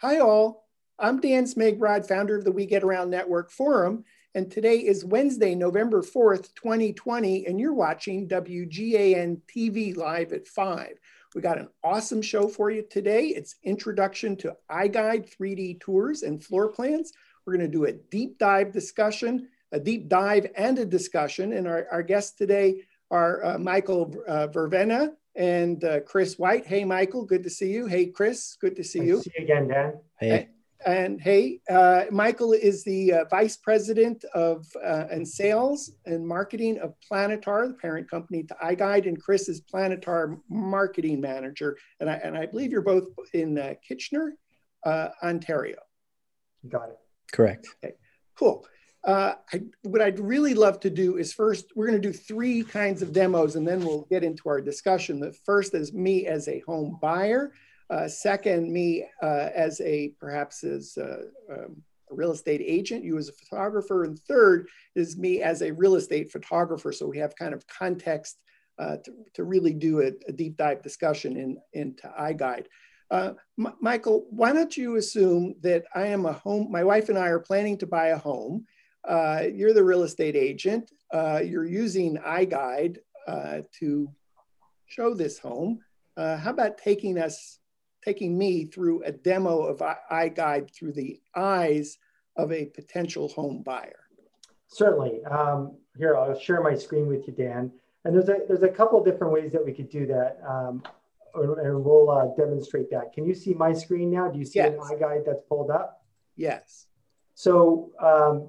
Hi, all. I'm Dan Smigrod, founder of the We Get Around Network Forum, and today is Wednesday, November 4th, 2020, and you're watching WGAN TV live at 5. We got an awesome show for you today. It's Introduction to iGuide 3D Tours and Floor Plans. We're going to do a deep dive discussion, a deep dive and a discussion, and our, our guests today are uh, Michael uh, Vervena, and uh, Chris White. Hey, Michael, good to see you. Hey, Chris, good to see nice you. See you again, Dan. Hey. And, and hey, uh, Michael is the uh, vice president of uh, and sales and marketing of Planitar, the parent company to iGuide, and Chris is Planitar marketing manager. And I and I believe you're both in uh, Kitchener, uh, Ontario. Got it. Correct. Okay, cool. Uh, I, what I'd really love to do is first, we're going to do three kinds of demos and then we'll get into our discussion. The first is me as a home buyer. Uh, second, me uh, as a perhaps as a, um, a, real estate agent, you as a photographer. And third is me as a real estate photographer. So we have kind of context uh, to, to really do a, a, deep dive discussion in, into iGuide. Uh, M- Michael, why don't you assume that I am a home, my wife and I are planning to buy a home uh, you're the real estate agent. Uh, you're using iGuide uh, to show this home. Uh, how about taking us, taking me through a demo of iGuide through the eyes of a potential home buyer? Certainly. Um, here, I'll share my screen with you, Dan. And there's a there's a couple different ways that we could do that, um, and we'll uh, demonstrate that. Can you see my screen now? Do you see yes. an iGuide that's pulled up? Yes. So um,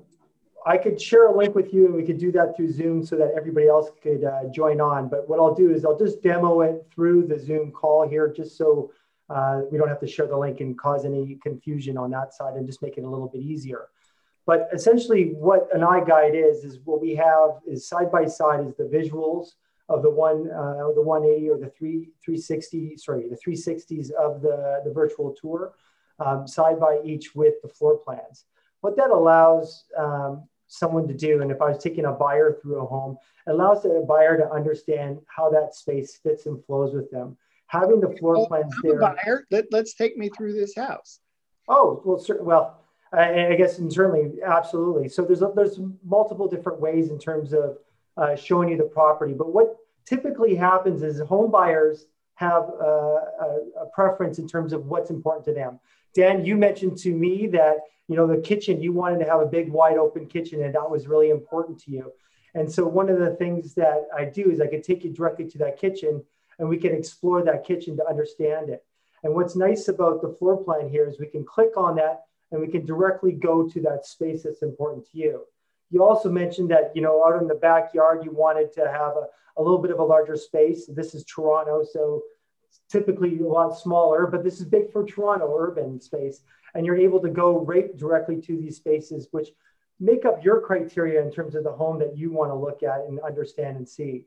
I could share a link with you and we could do that through Zoom so that everybody else could uh, join on. But what I'll do is I'll just demo it through the Zoom call here just so uh, we don't have to share the link and cause any confusion on that side and just make it a little bit easier. But essentially what an iGuide is, is what we have is side by side is the visuals of the one, uh, the 180 or the three, 360, sorry, the 360s of the, the virtual tour um, side by each with the floor plans what that allows um, someone to do, and if I was taking a buyer through a home, it allows the buyer to understand how that space fits and flows with them. Having the floor plans there. Buyer, let, let's take me through this house. Oh well, sir, well, I, I guess and certainly, absolutely. So there's a, there's multiple different ways in terms of uh, showing you the property. But what typically happens is home buyers have a, a, a preference in terms of what's important to them. Dan, you mentioned to me that you know the kitchen you wanted to have a big wide open kitchen and that was really important to you. And so one of the things that i do is i could take you directly to that kitchen and we can explore that kitchen to understand it. And what's nice about the floor plan here is we can click on that and we can directly go to that space that's important to you you also mentioned that you know out in the backyard you wanted to have a, a little bit of a larger space this is toronto so typically a lot smaller, but this is big for Toronto urban space. And you're able to go right directly to these spaces, which make up your criteria in terms of the home that you want to look at and understand and see.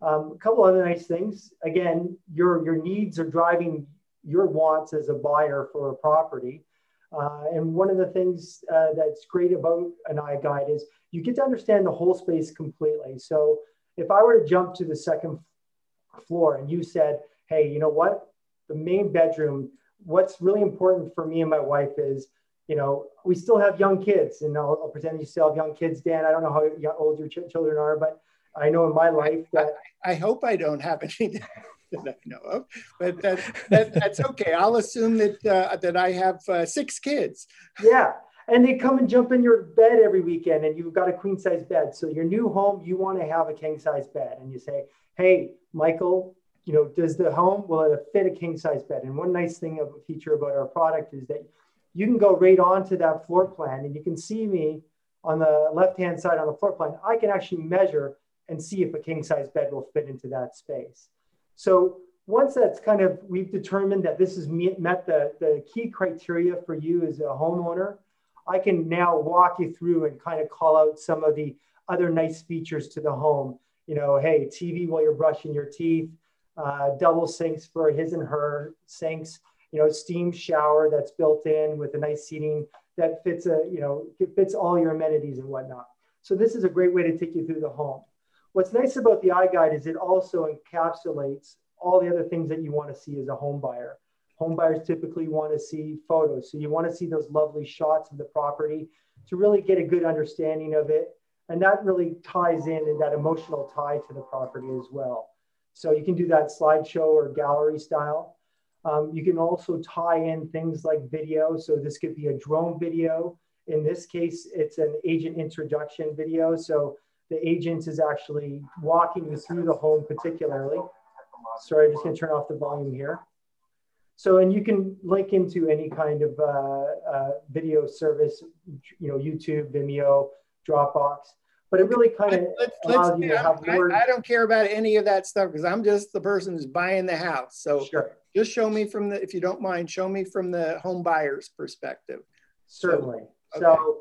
Um, a couple other nice things. Again, your, your needs are driving your wants as a buyer for a property. Uh, and one of the things uh, that's great about an iGuide is you get to understand the whole space completely. So if I were to jump to the second floor and you said, hey, you know what? The main bedroom, what's really important for me and my wife is, you know, we still have young kids, and I'll, I'll pretend you still have young kids, Dan. I don't know how old your ch- children are, but I know in my life that I, I hope I don't have any that I know of, but that, that that's okay. I'll assume that uh, that I have uh, six kids. Yeah, and they come and jump in your bed every weekend, and you've got a queen size bed. So your new home, you want to have a king size bed, and you say, "Hey, Michael, you know, does the home, will it fit a king size bed? And one nice thing of a feature about our product is that you can go right onto that floor plan and you can see me on the left-hand side on the floor plan. I can actually measure and see if a king size bed will fit into that space. So once that's kind of, we've determined that this has met the, the key criteria for you as a homeowner, I can now walk you through and kind of call out some of the other nice features to the home. You know, hey, TV while you're brushing your teeth, uh, double sinks for his and her sinks, you know, steam shower that's built in with a nice seating that fits a, you know, fits all your amenities and whatnot. So this is a great way to take you through the home. What's nice about the iGuide is it also encapsulates all the other things that you want to see as a home buyer. home buyers typically want to see photos. So you want to see those lovely shots of the property to really get a good understanding of it. And that really ties in and that emotional tie to the property as well. So you can do that slideshow or gallery style. Um, you can also tie in things like video. So this could be a drone video. In this case, it's an agent introduction video. So the agent is actually walking you through the home particularly. Sorry, I'm just gonna turn off the volume here. So, and you can link into any kind of uh, uh, video service, you know, YouTube, Vimeo, Dropbox. But it really kind of allows you to have more. I, I, don't care about any of that stuff because I'm just the person who's buying the house. So sure. just show me from the, if you don't mind, show me from the home buyer's perspective. Certainly. So, okay. so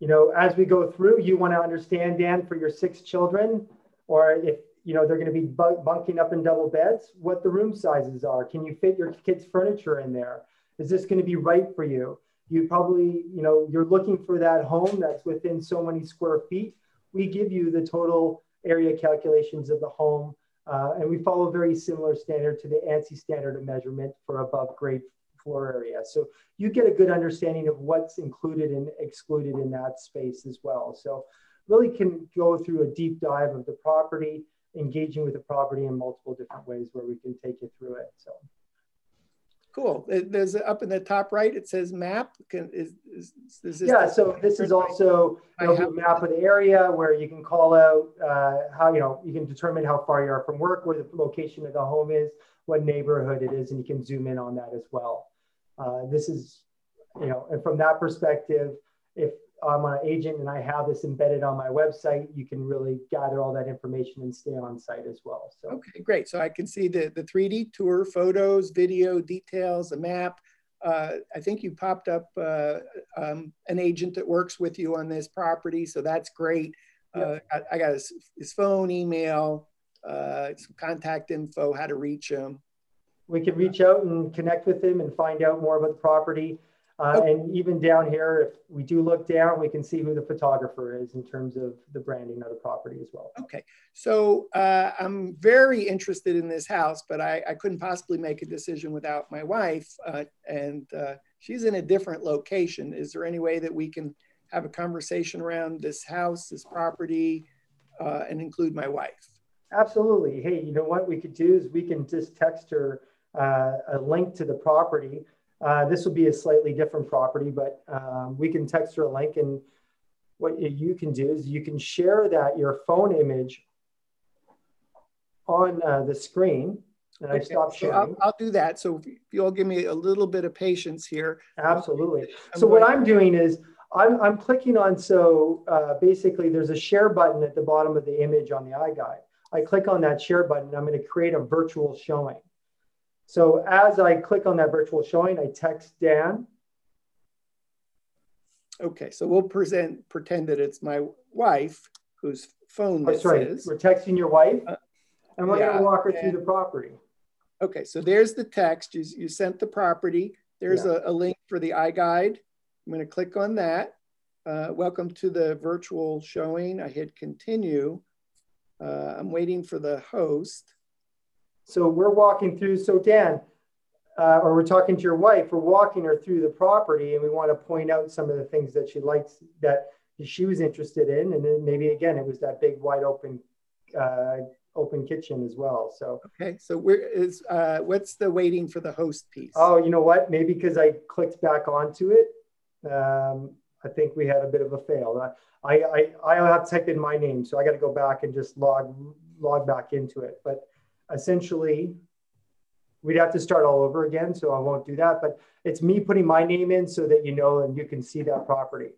you know, as we go through, you want to understand, Dan, for your six children, or if you know they're going to be bunking up in double beds, what the room sizes are. Can you fit your kids' furniture in there? Is this going to be right for you? You probably, you know, you're looking for that home that's within so many square feet. We give you the total area calculations of the home, uh, and we follow a very similar standard to the ANSI standard of measurement for above grade floor area. So you get a good understanding of what's included and excluded in that space as well. So really can go through a deep dive of the property engaging with the property in multiple different ways where we can take you through it. So cool. There's up in the top right, it says map. Can, is, is, is yeah, so this is also you know, a map of the area where you can call out uh, how, you know, you can determine how far you are from work, where the location of the home is, what neighborhood it is, and you can zoom in on that as well. Uh, this is, you know, and from that perspective, if I'm an agent and I have this embedded on my website, you can really gather all that information and stay on site as well. So okay, great. So I can see the the 3D tour, photos, video, details, a map. Uh, I think you popped up uh, um, an agent that works with you on this property, so that's great. Uh, I, I, got his, his phone, email, uh, some contact info, how to reach him. We can reach out and connect with him and find out more about the property. Uh, And even down here, if we do look down, we can see who the photographer is in terms of the branding of the property as well. Okay, so uh, I'm very interested in this house, but I, I, couldn't possibly make a decision without my wife, uh, and uh, she's in a different location. Is there any way that we can have a conversation around this house, this property, uh, and include my wife? Absolutely. Hey, you know what we could do is we can just text her uh, a link to the property uh, this will be a slightly different property, but um, we can text her a link. And what you can do is you can share that your phone image on uh, the screen. And okay. I stopped sharing. So I'll, I'll, do that. So if you'll give me a little bit of patience here. Absolutely. I'm so what I'm doing is I'm, I'm clicking on, so uh, basically there's a share button at the bottom of the image on the iGuide. I click on that share button. I'm going to create a virtual showing. So as I click on that virtual showing, I text Dan. Okay, so we'll present pretend that it's my wife whose phone oh, this sorry. is. We're texting your wife, uh, and we're yeah, going to walk her and, through the property. Okay, so there's the text. You, you sent the property. There's yeah. a, a, link for the iGuide. I'm going to click on that. Uh, welcome to the virtual showing. I hit continue. Uh, I'm waiting for the host. So we're walking through. So Dan, uh, or we're talking to your wife, we're walking her through the property, and we want to point out some of the things that she likes that she was interested in, and then maybe again it was that big wide open uh, open kitchen as well. So okay, so where is uh, what's the waiting for the host piece? Oh, you know what? Maybe because I clicked back onto it. Um, I think we had a bit of a fail. I I I have typed in my name, so I got to go back and just log log back into it. But essentially we'd have to start all over again. So I won't do that, but it's me putting my name in so that you know and you can see that property.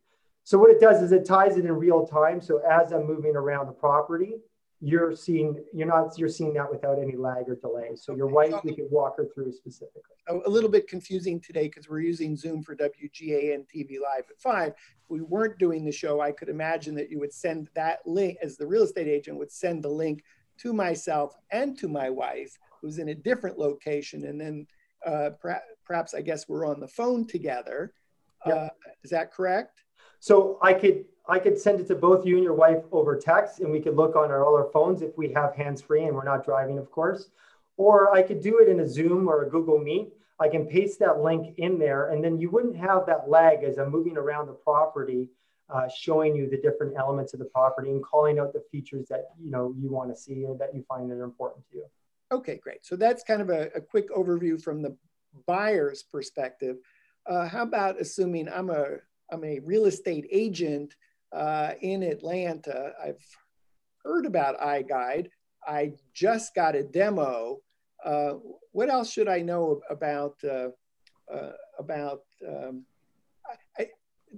So what it does is it ties it in real time. So as I'm moving around the property, you're seeing you're not you're seeing that without any lag or delay. So your wife, we could walk her through specifically. A little bit confusing today because we're using Zoom for WGAN TV Live at five. If we weren't doing the show, I could imagine that you would send that link as the real estate agent would send the link to myself and to my wife, who's in a different location. And then uh, perhaps, I guess, we're on the phone together. Yep. Uh, is that correct? So I could I could send it to both you and your wife over text, and we could look on our all our phones if we have hands free and we're not driving, of course. Or I could do it in a Zoom or a Google Meet. I can paste that link in there, and then you wouldn't have that lag as I'm moving around the property, uh, showing you the different elements of the property and calling out the features that you know you want to see or that you find that are important to you. Okay, great. So that's kind of a, a quick overview from the buyer's perspective. Uh, how about assuming I'm a I'm a real estate agent uh, in Atlanta. I've heard about iGuide. I just got a demo. Uh, what else should I know about uh, uh, about um, I, I,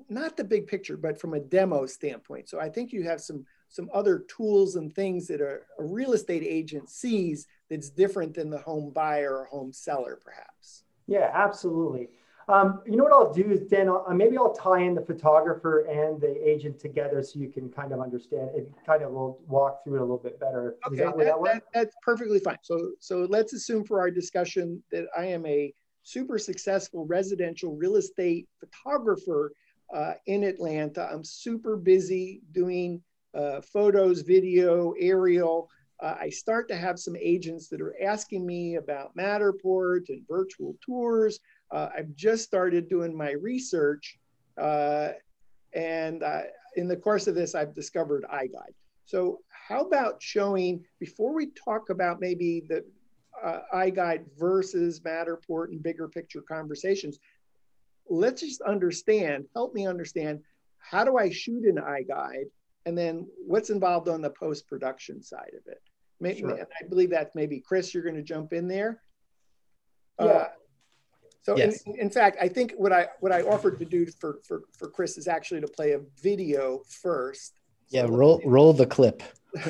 not the big picture, but from a demo standpoint? So I think you have some some other tools and things that a, a real estate agent sees that's different than the home buyer or home seller, perhaps. Yeah, absolutely. Um, you know what I'll do is then I'll, uh, maybe I'll tie in the photographer and the agent together so you can kind of understand it. Kind of will walk through it a little bit better. Okay, that, that, that, that's perfectly fine. So so let's assume for our discussion that I am a super successful residential real estate photographer uh, in Atlanta. I'm super busy doing uh, photos, video, aerial. Uh, I start to have some agents that are asking me about Matterport and virtual tours. Uh, I've just started doing my research, uh, and uh, in the course of this, I've discovered iGuide. So, how about showing before we talk about maybe the uh, iGuide versus Matterport and bigger picture conversations? Let's just understand. Help me understand how do I shoot an iGuide, and then what's involved on the post production side of it. Maybe, sure. I believe that maybe Chris, you're going to jump in there. Yeah. Uh, so yes. in, in, fact, I think what I what I offered to do for, for, for Chris is actually to play a video first. Yeah, so roll roll the clip.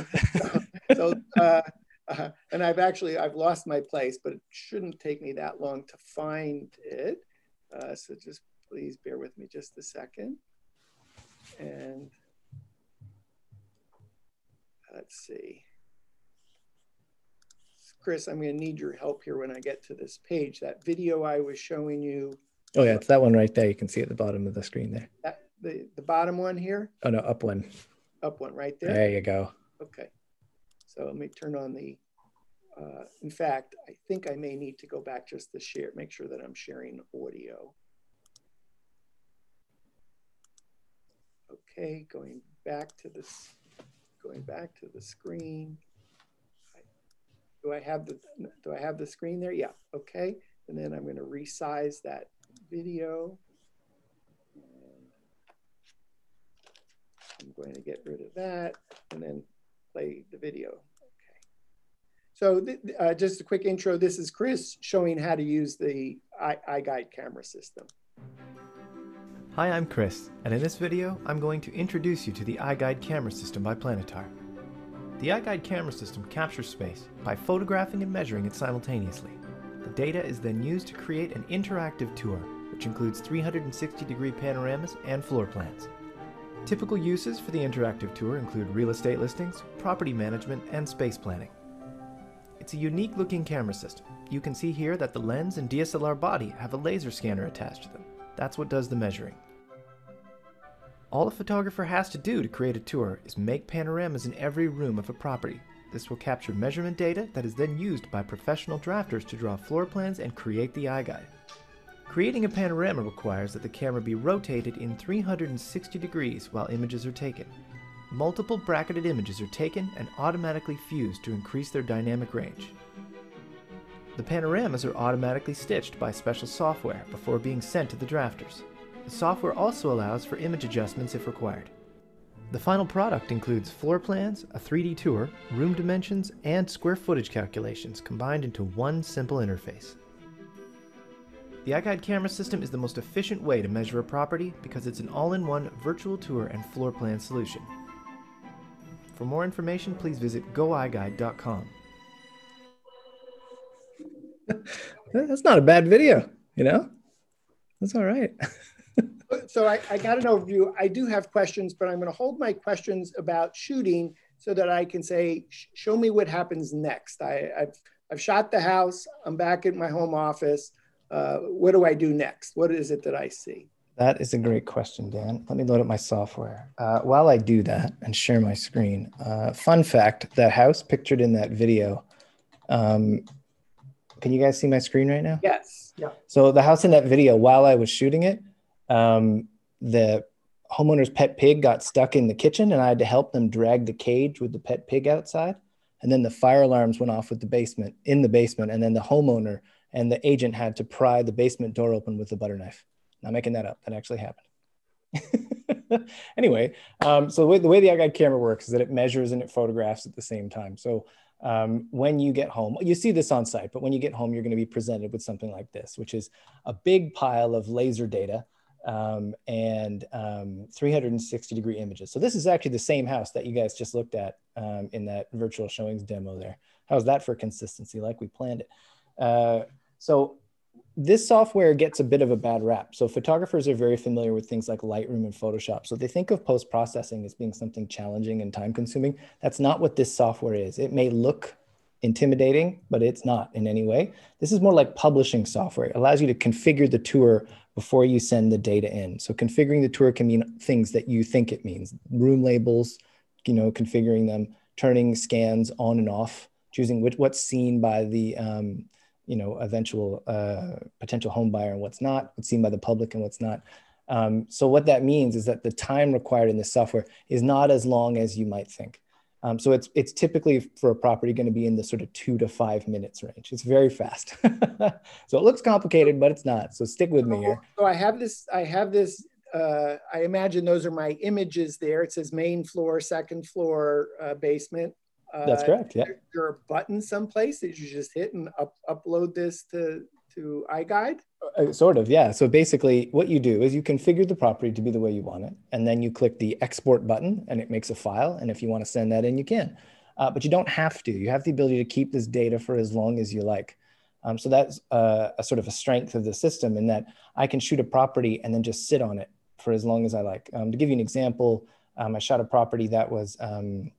so uh, uh, and I've actually I've lost my place, but it shouldn't take me that long to find it. Uh, so just please bear with me just a second. And let's see. Chris, I'm going to need your help here when I get to this page. That video I was showing you. Oh yeah, it's that one right there. You can see at the bottom of the screen there. That, the, the bottom one here? Oh no, up one. Up one right there. There you go. Okay. So let me turn on the, uh, in fact, I think I may need to go back just to share, make sure that I'm sharing audio. Okay, going back to this, going back to the screen. Do I have the do I have the screen there? Yeah. Okay. And then I'm going to resize that video. I'm going to get rid of that and then play the video. Okay. So uh, just a quick intro. This is Chris showing how to use the iGuide camera system. Hi, I'm Chris, and in this video, I'm going to introduce you to the iGuide camera system by Planitar. The iGuide camera system captures space by photographing and measuring it simultaneously. The data is then used to create an interactive tour, which includes 360 degree panoramas and floor plans. Typical uses for the interactive tour include real estate listings, property management, and space planning. It's a unique looking camera system. You can see here that the lens and DSLR body have a laser scanner attached to them. That's what does the measuring. All a photographer has to do to create a tour is make panoramas in every room of a property. This will capture measurement data that is then used by professional drafters to draw floor plans and create the iGuide. Creating a panorama requires that the camera be rotated in 360 degrees while images are taken. Multiple bracketed images are taken and automatically fused to increase their dynamic range. The panoramas are automatically stitched by special software before being sent to the drafters. The software also allows for image adjustments if required. The final product includes floor plans, a 3D tour, room dimensions, and square footage calculations combined into one simple interface. The iGuide camera system is the most efficient way to measure a property because it's an all-in-one virtual tour and floor plan solution. For more information, please visit goiguide.com. That's not a bad video, you know? That's all right. so I, I got an overview. I do have questions, but I'm going to hold my questions about shooting so that I can say, show me what happens next. I, have I've shot the house. I'm back at my home office. Uh, what do I do next? What is it that I see? That is a great question, Dan. Let me load up my software. Uh, while I do that and share my screen, uh, fun fact that house pictured in that video, um, can you guys see my screen right now? Yes. Yeah. So the house in that video, while I was shooting it, um, the homeowner's pet pig got stuck in the kitchen, and I had to help them drag the cage with the pet pig outside. And then the fire alarms went off with the basement in the basement, and then the homeowner and the agent had to pry the basement door open with a butter knife. Not making that up. That actually happened. anyway, um, so the way, the way the camera works is that it measures and it photographs at the same time. So um, when you get home, you see this on site, but when you get home, you're going to be presented with something like this, which is a big pile of laser data um, and um, 360 degree images. So this is actually the same house that you guys just looked at um, in that virtual showings demo there. How's that for consistency? Like we planned it. Uh, so this software gets a bit of a bad rap. So photographers are very familiar with things like Lightroom and Photoshop. So they think of post-processing as being something challenging and time consuming. That's not what this software is. It may look intimidating, but it's not in any way. This is more like publishing software. It allows you to configure the tour before you send the data in. So configuring the tour can mean things that you think it means. Room labels, you know, configuring them, turning scans on and off, choosing which, what's seen by the um, you know eventual uh, potential home buyer and what's not what's seen by the public and what's not um, so what that means is that the time required in the software is not as long as you might think um, so it's it's typically for a property going to be in the sort of two to five minutes range it's very fast so it looks complicated but it's not so stick with me here so i have this i have this uh, I imagine those are my images there. It says main floor, second floor, uh, basement. That's uh, correct. Yeah. Is there a button someplace that you just hit and up, upload this to to iGuide? Uh, sort of, yeah. So basically, what you do is you configure the property to be the way you want it, and then you click the export button, and it makes a file. And if you want to send that in, you can. Uh, but you don't have to. You have the ability to keep this data for as long as you like. Um, so that's uh, a sort of a strength of the system in that I can shoot a property and then just sit on it for as long as I like. Um, to give you an example, um, I shot a property that was um,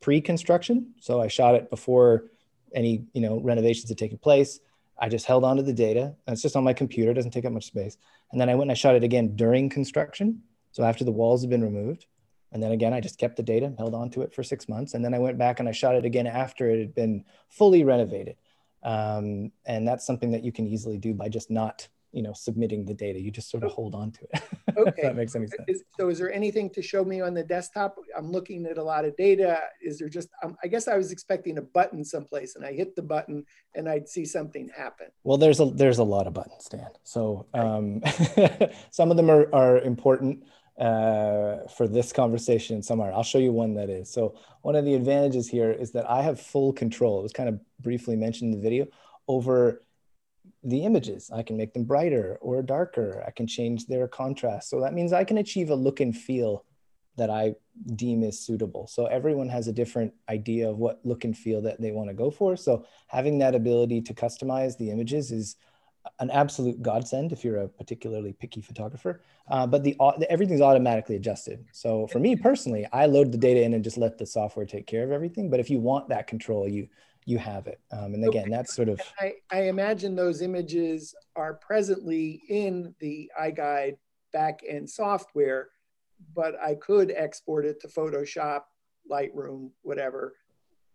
pre-construction. So I shot it before any, you know, renovations had taken place. I just held onto the data. It's just on my computer. It doesn't take up much space. And then I went and I shot it again during construction. So after the walls had been removed. And then again, I just kept the data, held onto it for six months. And then I went back and I shot it again after it had been fully renovated. Um, and that's something that you can easily do by just not you know submitting the data. You just sort of hold on to it. Okay. that makes any sense. Is, so is there anything to show me on the desktop? I'm looking at a lot of data. Is there just um, i guess i was expecting a button someplace and i hit the button and i'd see something happen. Well there's a there's a lot of buttons dan. So um, some of them are, are important uh, for this conversation some are. I'll show you one that is. So one of the advantages here is that i have full control. It was kind of briefly mentioned in the video over the images. I can make them brighter or darker. I can change their contrast. So that means I can achieve a look and feel that I deem is suitable. So everyone has a different idea of what look and feel that they want to go for. So having that ability to customize the images is an absolute godsend if you're a particularly picky photographer. Uh, but the, the everything's automatically adjusted. So for me personally, I load the data in and just let the software take care of everything. But if you want that control, you you have it. Um, and again, that's sort of. I, I imagine those images are presently in the iGuide backend software, but I could export it to Photoshop, Lightroom, whatever,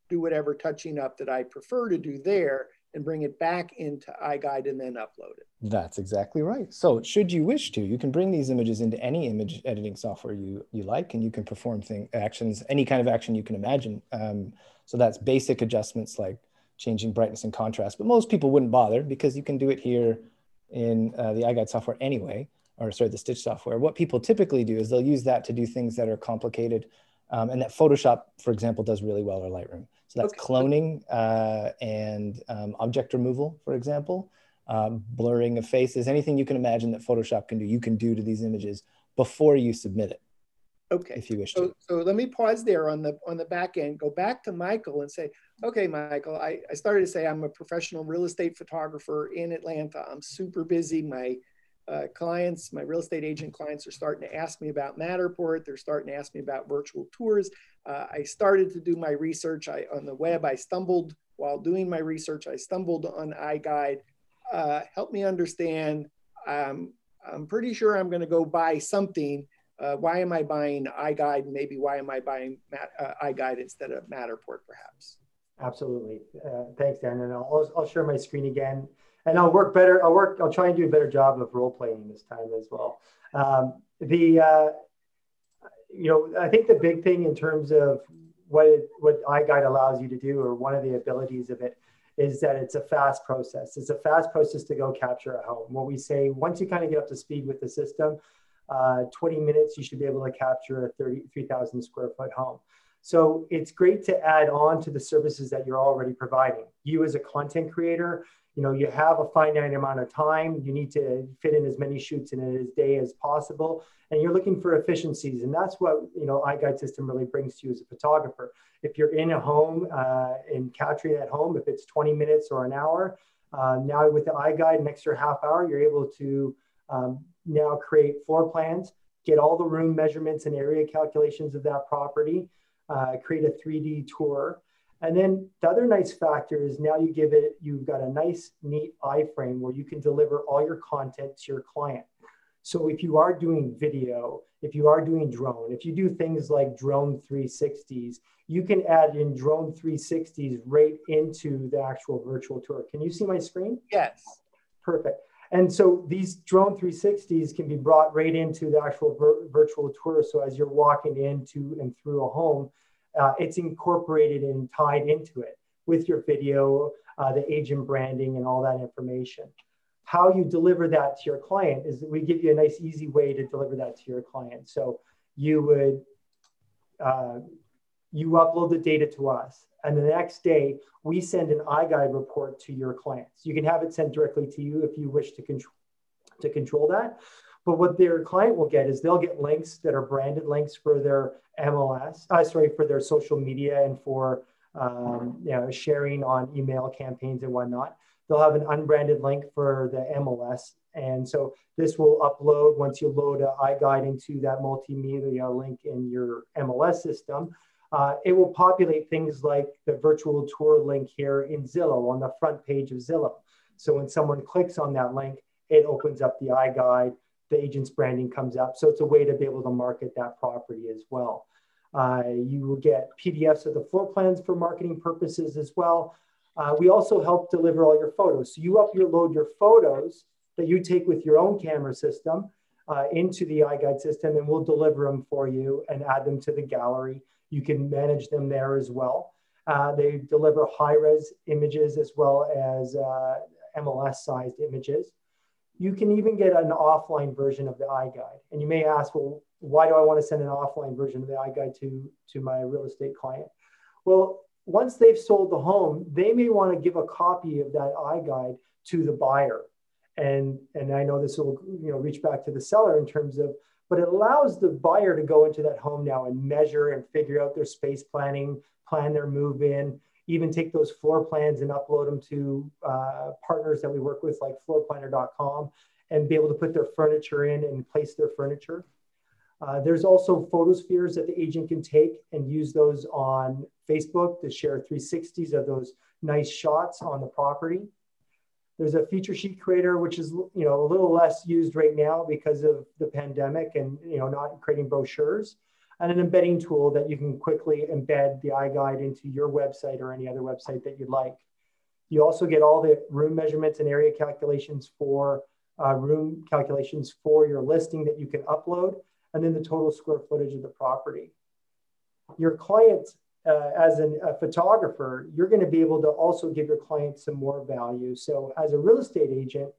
do whatever touching up that I prefer to do there and bring it back into iGuide and then upload it. That's exactly right. So should you wish to, you can bring these images into any image editing software you, you like, and you can perform thing, actions, any kind of action you can imagine. Um, so that's basic adjustments like changing brightness and contrast, but most people wouldn't bother because you can do it here in uh, the iGuide software anyway, or sorry, the Stitch software. What people typically do is they'll use that to do things that are complicated um, and that Photoshop, for example, does really well or Lightroom. So that's okay. cloning uh, and um, object removal, for example, um, blurring of faces, anything you can imagine that Photoshop can do, you can do to these images before you submit it. Okay. If you wish so, to. So let me pause there on the on the back end. Go back to Michael and say, okay, Michael, I, I started to say I'm a professional real estate photographer in Atlanta. I'm super busy. My uh, clients, my real estate agent clients are starting to ask me about Matterport. They're starting to ask me about virtual tours. Uh, I started to do my research I, on the web. I stumbled while doing my research. I stumbled on iGuide. Uh, help me understand. Um, I'm pretty sure I'm going to go buy something uh, why am I buying iGuide? Maybe why am I buying Mat, uh, iGuide instead of Matterport, perhaps? Absolutely. Uh, thanks, Dan. And I'll, I'll share my screen again and I'll work better. I'll work, I'll try and do a better job of role playing this time as well. Um, the, uh, you know, I think the big thing in terms of what it, what iGuide allows you to do, or one of the abilities of it, is that it's a fast process. It's a fast process to go capture a home. What we say, once you kind of get up to speed with the system, uh, 20 minutes, you should be able to capture a 33,000 square foot home. So it's great to add on to the services that you're already providing. You as a content creator, you know, you have a finite amount of time. You need to fit in as many shoots in a day as possible. And you're looking for efficiencies. And that's what, you know, iGuide system really brings to you as a photographer. If you're in a home uh, and capturing that home, if it's 20 minutes or an hour, uh, now with the iGuide, an extra half hour, you're able to um, now create floor plans, get all the room measurements and area calculations of that property, uh, create a 3D tour. And then the other nice factor is now you give it, you've got a nice, neat iframe where you can deliver all your content to your client. So if you are doing video, if you are doing drone, if you do things like drone 360s, you can add in drone 360s right into the actual virtual tour. Can you see my screen? Yes. Perfect. And so these drone 360s can be brought right into the actual vir- virtual tour. So as you're walking into and through a home, uh, it's incorporated and tied into it with your video, uh, the agent branding, and all that information. How you deliver that to your client is we give you a nice, easy way to deliver that to your client. So you would uh, you upload the data to us, and the next day we send an iGuide report to your clients. You can have it sent directly to you if you wish to control to control that. But what their client will get is they'll get links that are branded links for their MLS, uh, sorry, for their social media and for um, you know, sharing on email campaigns and whatnot. They'll have an unbranded link for the MLS. And so this will upload once you load an iGuide into that multimedia link in your MLS system. Uh, it will populate things like the virtual tour link here in Zillow on the front page of Zillow. So when someone clicks on that link, it opens up the iGuide the agent's branding comes up. So it's a way to be able to market that property as well. Uh, you will get PDFs of the floor plans for marketing purposes as well. Uh, we also help deliver all your photos. So you upload your photos that you take with your own camera system uh, into the iGuide system and we'll deliver them for you and add them to the gallery. You can manage them there as well. Uh, they deliver high res images as well as uh, MLS sized images. You can even get an offline version of the iGuide. And you may ask, well, why do I want to send an offline version of the iGuide to, to my real estate client? Well, once they've sold the home, they may want to give a copy of that iGuide to the buyer. And, and I know this will you know, reach back to the seller in terms of, but it allows the buyer to go into that home now and measure and figure out their space planning, plan their move in, even take those floor plans and upload them to uh, partners that we work with like floorplanner.com and be able to put their furniture in and place their furniture. Uh, there's also photospheres that the agent can take and use those on Facebook to share 360s of those nice shots on the property. There's a feature sheet creator, which is you know a little less used right now because of the pandemic and you know not creating brochures and an embedding tool that you can quickly embed the iGuide into your website or any other website that you'd like. You also get all the room measurements and area calculations for uh, room calculations for your listing that you can upload, and then the total square footage of the property. Your client, uh, as an, a photographer, you're going to be able to also give your client some more value. So, as a real estate agent,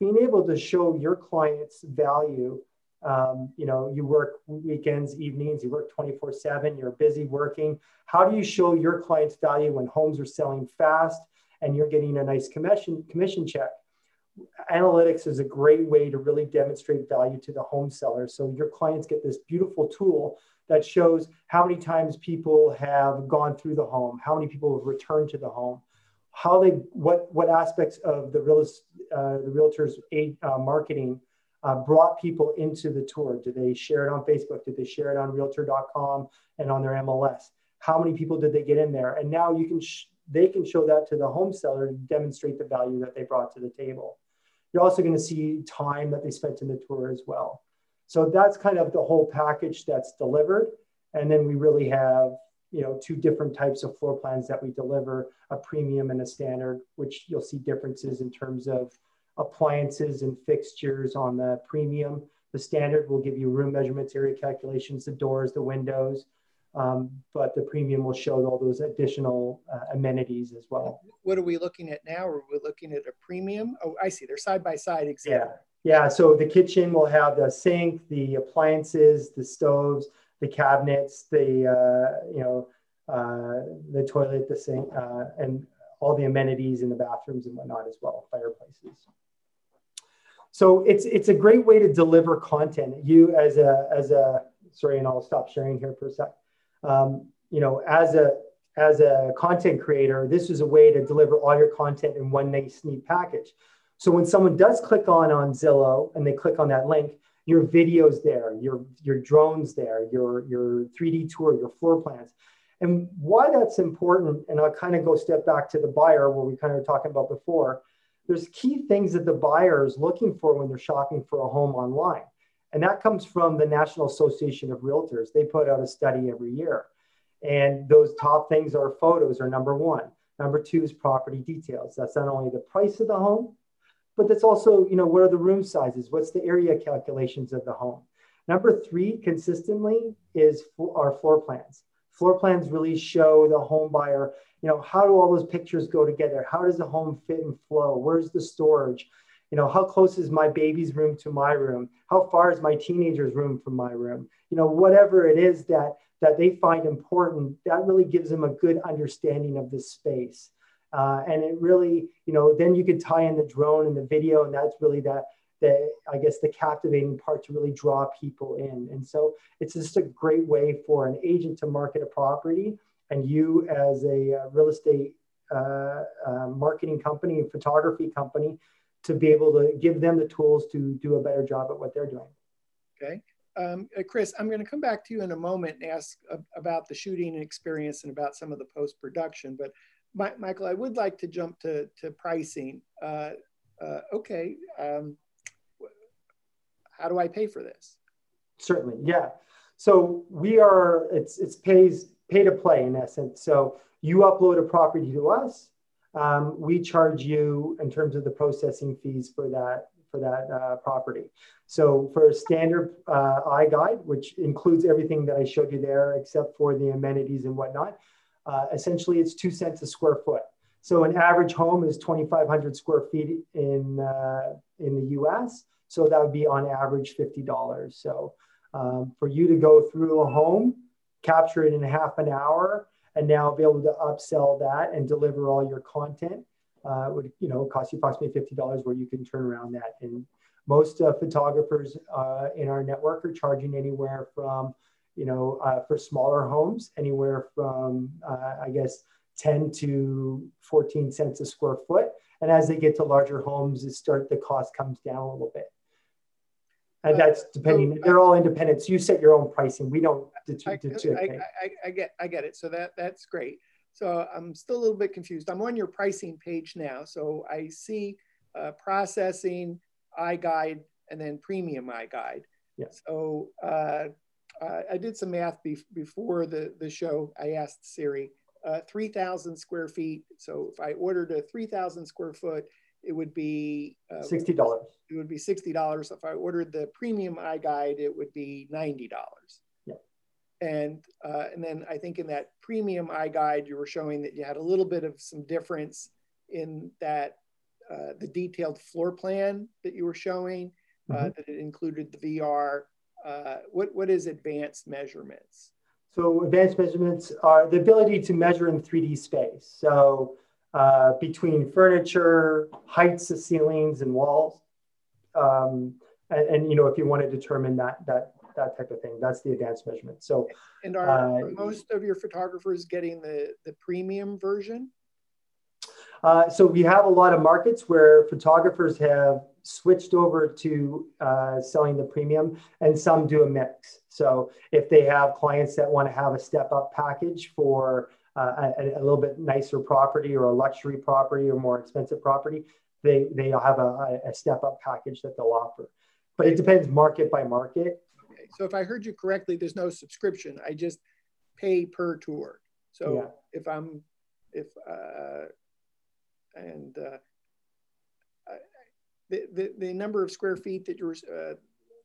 being able to show your clients value um, you know, you work weekends, evenings, you work 24 seven, you're busy working. How do you show your clients value when homes are selling fast and you're getting a nice commission, commission check? Analytics is a great way to really demonstrate value to the home seller. So your clients get this beautiful tool that shows how many times people have gone through the home, how many people have returned to the home, how they, what, what aspects of the real, uh, the realtor's uh, marketing uh, brought people into the tour? Did they share it on Facebook? Did they share it on realtor.com and on their MLS? How many people did they get in there? And now you can sh- they can show that to the home seller to demonstrate the value that they brought to the table. You're also going to see time that they spent in the tour as well. So that's kind of the whole package that's delivered. And then we really have, you know, two different types of floor plans that we deliver, a premium and a standard, which you'll see differences in terms of appliances and fixtures on the premium. The standard will give you room measurements, area calculations, the doors, the windows, um, but the premium will show all those additional uh, amenities as well. What are we looking at now? Are we looking at a premium? Oh, I see. They're side by side example. Yeah. So the kitchen will have the sink, the appliances, the stoves, the cabinets, the uh, you know uh, the toilet, the sink, uh, and all the amenities in the bathrooms and whatnot as well, fireplaces. So it's it's a great way to deliver content. You as a as a sorry, and I'll stop sharing here for a sec. Um, you know, as a as a content creator, this is a way to deliver all your content in one nice neat package. So when someone does click on on Zillow and they click on that link, your videos there, your your drones there, your your 3D tour, your floor plans. And why that's important, and I'll kind of go step back to the buyer where we kind of were talking about before. There's key things that the buyer is looking for when they're shopping for a home online. And that comes from the National Association of Realtors. They put out a study every year. And those top things are photos are number one. Number two is property details. That's not only the price of the home, but that's also, you know, what are the room sizes? What's the area calculations of the home? Number three, consistently, is our floor plans. Floor plans really show the home buyer, you know, how do all those pictures go together? How does the home fit and flow? Where's the storage? You know, how close is my baby's room to my room? How far is my teenager's room from my room? You know, whatever it is that that they find important, that really gives them a good understanding of the space. Uh, and it really, you know, then you could tie in the drone and the video, and that's really that the I guess the captivating part to really draw people in. And so it's just a great way for an agent to market a property, and you as a uh, real estate uh, uh, marketing company and photography company to be able to give them the tools to do a better job at what they're doing. Okay. Um, uh, Chris, I'm going to come back to you in a moment and ask about the shooting experience and about some of the post production. But my, Michael, I would like to jump to, to pricing. Uh, uh, okay, um, how do I pay for this? Certainly, yeah. So we are it's it's pays pay to play in essence. So you upload a property to us, um, we charge you in terms of the processing fees for that for that uh, property. So for a standard uh, iGuide, which includes everything that I showed you there, except for the amenities and whatnot, uh, essentially, it's two cents a square foot. So an average home is 2,500 square feet in uh, in the U.S. So that would be on average $50. So um, for you to go through a home, capture it in half an hour, and now be able to upsell that and deliver all your content uh, would you know cost you approximately $50 where you can turn around that and most uh, photographers uh, in our network are charging anywhere from you know, uh, for smaller homes, anywhere from, uh, I guess, 10 to 14 cents a square foot. And as they get to larger homes, it start the cost comes down a little bit. And that's depending. They're all independent. So you set your own pricing. We don't. I, I, I, I, get. I get it. So that that's great. So I'm still a little bit confused. I'm on your pricing page now. So I see uh, processing, iGuide, and then premium iGuide. Yeah. So uh, uh, I did some math be before the, the show. I asked Siri, uh, 3,000 square feet. So if I ordered a 3,000 square foot, it would be uh, $60. It would be $60. If I ordered the premium iGuide, it would be $90. Yeah. And, uh, and then I think in that premium iGuide, you were showing that you had a little bit of some difference in that uh, the detailed floor plan that you were showing, uh, mm-hmm. that it included the VR uh, what, what is advanced measurements? So advanced measurements are the ability to measure in 3D space. So uh, between furniture, heights of ceilings and walls. Um, and, and, you know, if you want to determine that, that, that type of thing, that's the advanced measurement. So, and are, uh, are most of your photographers getting the, the premium version? Uh, so we have a lot of markets where photographers have switched over to uh, selling the premium, and some do a mix. So if they have clients that want to have a step up package for uh, a, a, little bit nicer property or a luxury property or more expensive property, they they'll have a, a step up package that they'll offer. But it depends market by market. Okay. So if I heard you correctly, there's no subscription. I just pay per tour. So yeah. if I'm, if, uh, and uh, the, the, the number of square feet that you're, uh,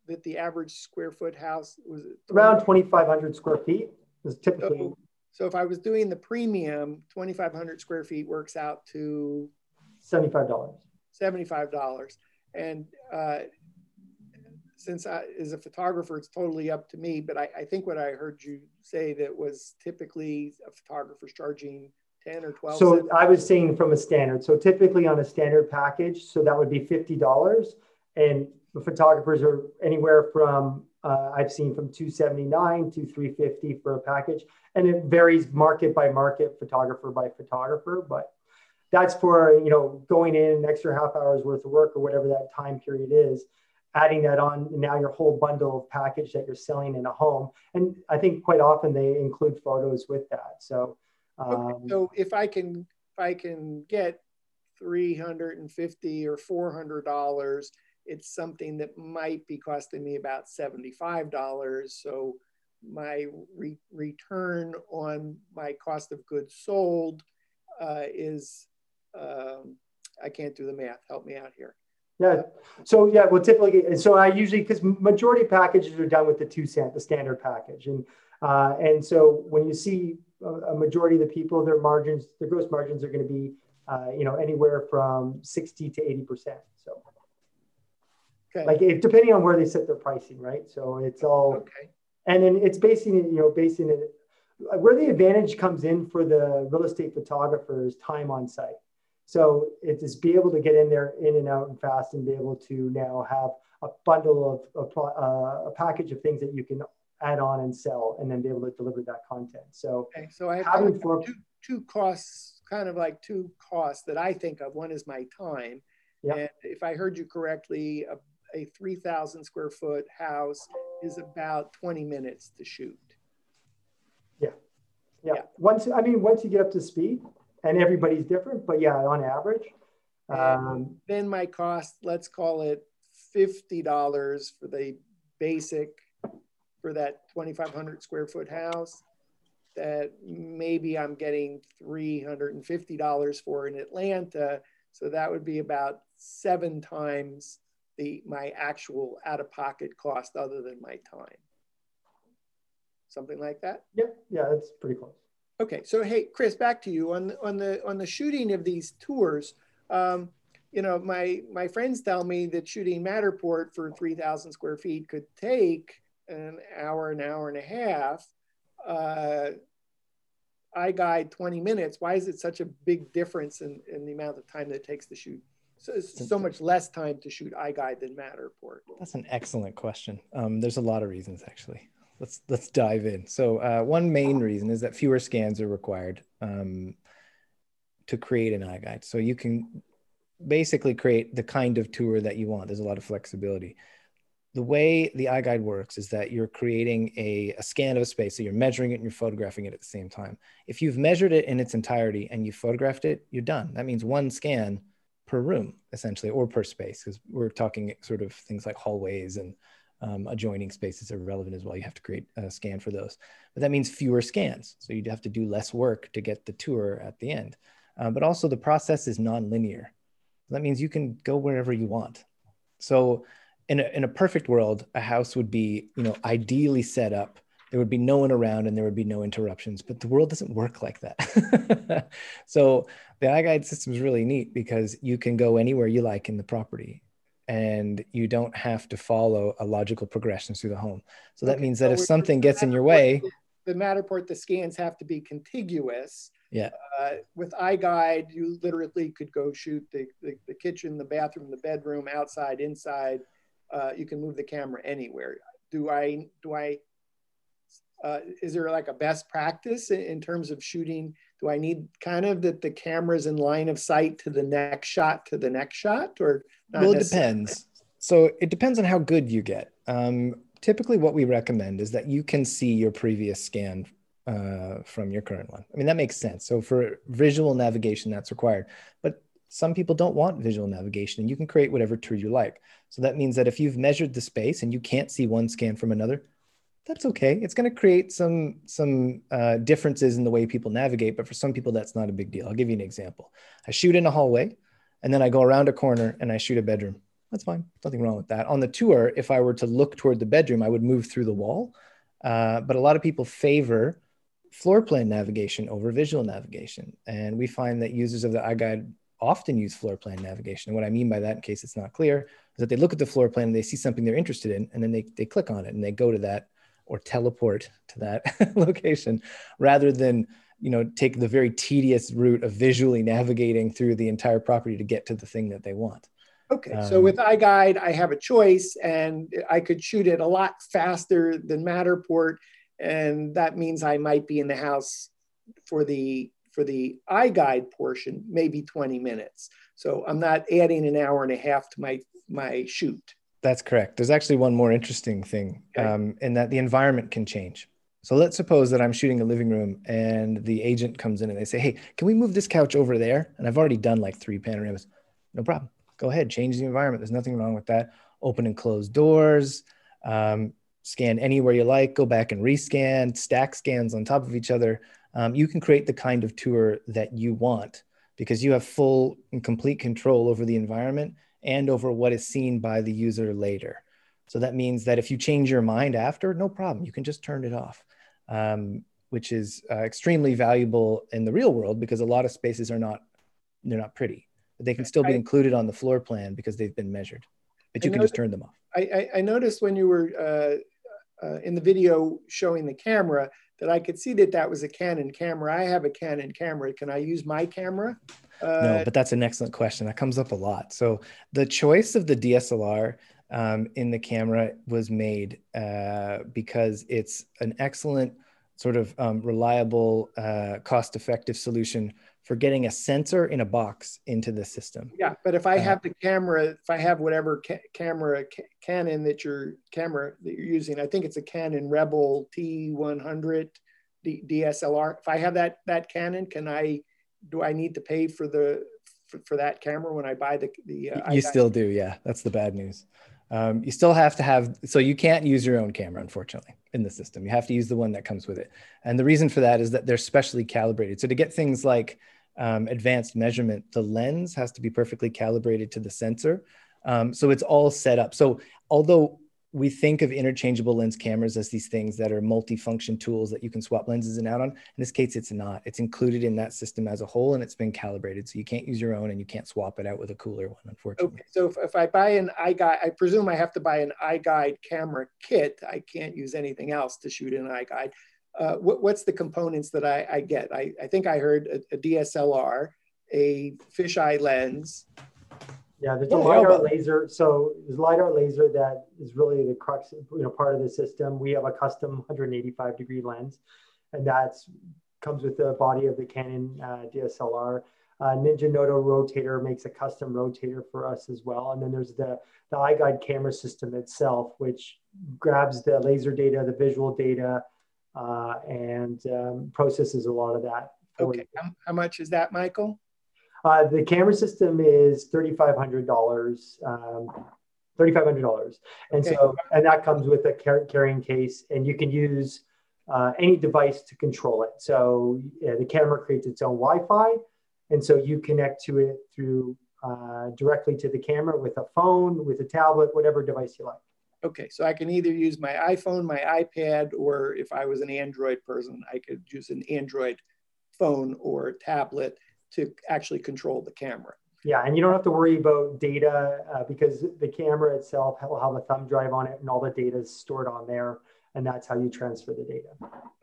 that the average square foot house was around 2,500 square feet is typically. So, so if I was doing the premium, 2,500 square feet works out to $75. $75. And uh, since I, as a photographer, it's totally up to me. But I, I, think what I heard you say that was typically a photographer's charging 10 or 12. So. I was saying from a standard. So typically on a standard package, so that would be $50. And the photographers are anywhere from, uh, I've seen from 279 to 350 for a package. And it varies market by market, photographer by photographer. But that's for, you know, going in an extra half hour's worth of work or whatever that time period is adding that on now your whole bundle of package that you're selling in a home and i think quite often they include photos with that so um, okay, so if i can if i can get 350 or 400 dollars it's something that might be costing me about 75 dollars. So my re- return on my cost of goods sold uh, is um, i can't do the math. Help me out here. Yeah. So yeah, well, typically, so I usually because majority packages are done with the two cent, the standard package, and uh, and so when you see a, a, majority of the people, their margins, their gross margins are going to be, uh, you know, anywhere from sixty to eighty percent. So, okay. like if, depending on where they set their pricing, right? So it's all okay, and then it's basing it, you know, basing it where the advantage comes in for the real estate photographers time on site so it's just be able to get in there in and out and fast and be able to now have a bundle of, of uh, a package of things that you can add on and sell and then be able to deliver that content. So, okay, so I have having for, two, two costs, kind of like two costs that I think of. One is my time. Yep. And if I heard you correctly, a, a 3,000 square foot house is about 20 minutes to shoot. Yeah. yeah. Yeah. Once, I mean, once you get up to speed, and everybody's different, but yeah, on average. Um, then my cost, let's call it fifty dollars for the basic for that twenty five hundred square foot house. That maybe I'm getting three hundred and fifty dollars for in Atlanta, so that would be about seven times the my actual out of pocket cost, other than my time. Something like that. Yeah, yeah, that's pretty close. Okay, so hey, Chris, back to you on the, on the on the shooting of these tours. Um, you know, my my friends tell me that shooting Matterport for three thousand square feet could take an hour, an hour and a half. Uh, guide, 20 minutes. Why is it such a big difference in, in the amount of time that it takes to shoot? So, so much less time to shoot iGuide than Matterport. That's an excellent question. Um, there's a lot of reasons actually let's let's dive in. So uh, one main reason is that fewer scans are required um, to create an iGuide. So you can basically create the kind of tour that you want. There's a lot of flexibility. The way the iGuide works is that you're creating a, a scan of a space. So you're measuring it and you're photographing it at the same time. If you've measured it in its entirety and you photographed it, you're done. That means one scan per room, essentially, or per space, because we're talking sort of things like hallways and um, adjoining spaces are relevant as well. You have to create a scan for those, but that means fewer scans. So you'd have to do less work to get the tour at the end. Uh, but also the process is nonlinear. That means you can go wherever you want. So in a, in a perfect world, a house would be, you know, ideally set up. There would be no one around and there would be no interruptions, but the world doesn't work like that. so the iGuide system is really neat because you can go anywhere you like in the property and you don't have to follow a logical progression through the home. So that okay, means that so if something gets in your way, the Matterport, the scans have to be contiguous. Yeah. Uh, with iGuide, you literally could go shoot the, the, the, kitchen, the bathroom, the bedroom, outside, inside. Uh, you can move the camera anywhere. Do I, do I, uh, is there like a best practice in, in terms of shooting? Do I need kind of that the camera's in line of sight to the next shot to the next shot or well, it depends. So it depends on how good you get. Um, typically, what we recommend is that you can see your previous scan uh, from your current one. I mean, that makes sense. So for visual navigation, that's required. But some people don't want visual navigation, and you can create whatever tour you like. So that means that if you've measured the space and you can't see one scan from another, that's okay. It's going to create some some uh, differences in the way people navigate, but for some people, that's not a big deal. I'll give you an example. I shoot in a hallway, and then I go around a corner and I shoot a bedroom. That's fine. Nothing wrong with that. On the tour, if I were to look toward the bedroom, I would move through the wall. Uh, but a lot of people favor floor plan navigation over visual navigation, and we find that users of the iGuide often use floor plan navigation. And what I mean by that, in case it's not clear, is that they look at the floor plan and they see something they're interested in, and then they, they click on it and they go to that or teleport to that location rather than you know take the very tedious route of visually navigating through the entire property to get to the thing that they want okay um, so with iGuide i have a choice and i could shoot it a lot faster than matterport and that means i might be in the house for the for the iGuide portion maybe 20 minutes so i'm not adding an hour and a half to my my shoot that's correct. There's actually one more interesting thing okay. um, in that the environment can change. So let's suppose that I'm shooting a living room and the agent comes in and they say, Hey, can we move this couch over there? And I've already done like three panoramas. No problem. Go ahead, change the environment. There's nothing wrong with that. Open and close doors, um, scan anywhere you like, go back and rescan, stack scans on top of each other. Um, you can create the kind of tour that you want because you have full and complete control over the environment and over what is seen by the user later. So that means that if you change your mind after, no problem, you can just turn it off, um, which is uh, extremely valuable in the real world because a lot of spaces are not they're not pretty, but they can still be included on the floor plan because they've been measured. But you I can just turn them off. I, I noticed when you were uh, uh, in the video showing the camera that I could see that that was a Canon camera. I have a Canon camera. Can I use my camera? Uh, no, but that's an excellent question. That comes up a lot. So the choice of the DSLR um, in the camera was made uh, because it's an excellent sort of um, reliable, uh, cost-effective solution for getting a sensor in a box into the system. Yeah, but if I uh, have the camera, if I have whatever ca- camera ca- Canon that your camera that you're using, I think it's a Canon Rebel T100 D- DSLR. If I have that that Canon, can I do I need to pay for the for, for that camera when I buy the the? Uh, you still do, yeah. That's the bad news. Um, you still have to have so you can't use your own camera unfortunately in the system you have to use the one that comes with it and the reason for that is that they're specially calibrated so to get things like um, advanced measurement the lens has to be perfectly calibrated to the sensor um, so it's all set up so although we think of interchangeable lens cameras as these things that are multifunction tools that you can swap lenses in and out on. In this case, it's not. It's included in that system as a whole, and it's been calibrated, so you can't use your own, and you can't swap it out with a cooler one, unfortunately. Okay, so if, if I buy an iGuide, I presume I have to buy an iGuide camera kit. I can't use anything else to shoot an iGuide. Uh, what, what's the components that I, I get? I, I think I heard a, a DSLR, a fisheye lens, yeah, there's a lidar laser. So there's lidar laser that is really the crux, you know, part of the system. We have a custom 185 degree lens, and that's comes with the body of the Canon uh, DSLR. Uh, Ninja Nodo rotator makes a custom rotator for us as well. And then there's the, the iGuide camera system itself, which grabs the laser data, the visual data, uh, and um, processes a lot of that. Okay. How, how much is that, Michael? Uh, the camera system is thirty-five hundred dollars. Um, thirty-five hundred dollars, and okay. so and that comes with a car- carrying case, and you can use uh, any device to control it. So yeah, the camera creates its own Wi-Fi, and so you connect to it through uh, directly to the camera with a phone, with a tablet, whatever device you like. Okay, so I can either use my iPhone, my iPad, or if I was an Android person, I could use an Android phone or tablet to actually control the camera. Yeah, and you don't have to worry about data uh, because the camera itself will have a thumb drive on it and all the data is stored on there. And that's how you transfer the data.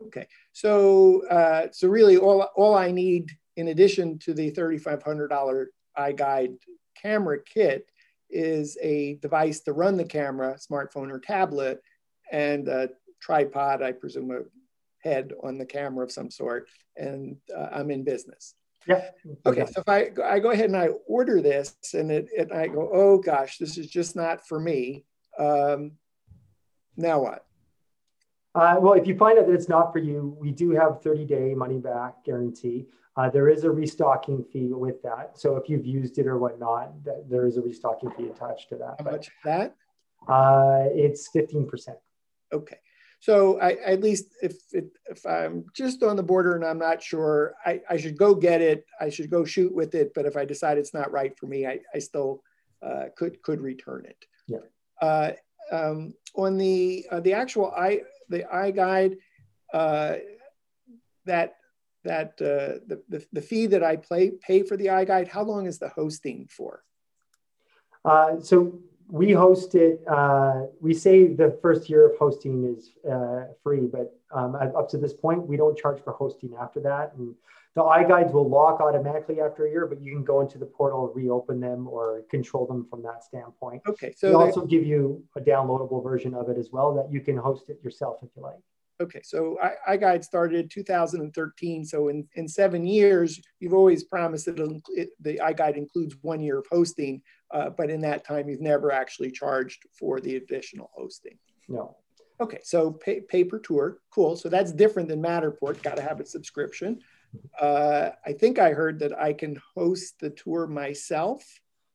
Okay, so uh, so really all, all I need in addition to the $3,500 iGuide camera kit is a device to run the camera, smartphone or tablet, and a tripod, I presume a head on the camera of some sort, and uh, I'm in business. Yeah. Okay. So if I, I go ahead and I order this and it, and I go, oh gosh, this is just not for me. Um, now what? Uh, well, if you find out that it's not for you, we do have 30 day money back guarantee. Uh, there is a restocking fee with that. So if you've used it or whatnot, that, there is a restocking fee attached to that. How but, much is that? Uh, it's 15%. Okay. so I, at least if it, if I'm just on the border and I'm not sure, I, I should go get it. I should go shoot with it. But if I decide it's not right for me, I, I still uh, could could return it. Yeah. Uh, um, on the uh, the actual i the iGuide, uh, that that uh, the, the, the fee that I pay pay for the iGuide, how long is the hosting for? Uh, so we host it. Uh, we say the first year of hosting is uh, free, but um, up to this point, we don't charge for hosting after that. And the guides will lock automatically after a year, but you can go into the portal, reopen them, or control them from that standpoint. Okay, so they also give you a downloadable version of it as well that you can host it yourself if you like. Okay, so I, iGuide started 2013. So in, in seven years, you've always promised that it, the iGuide includes one year of hosting, uh, but in that time, you've never actually charged for the additional hosting. No. Okay, so pay, pay per tour, cool. So that's different than Matterport. Got to have a subscription. Uh, I think I heard that I can host the tour myself.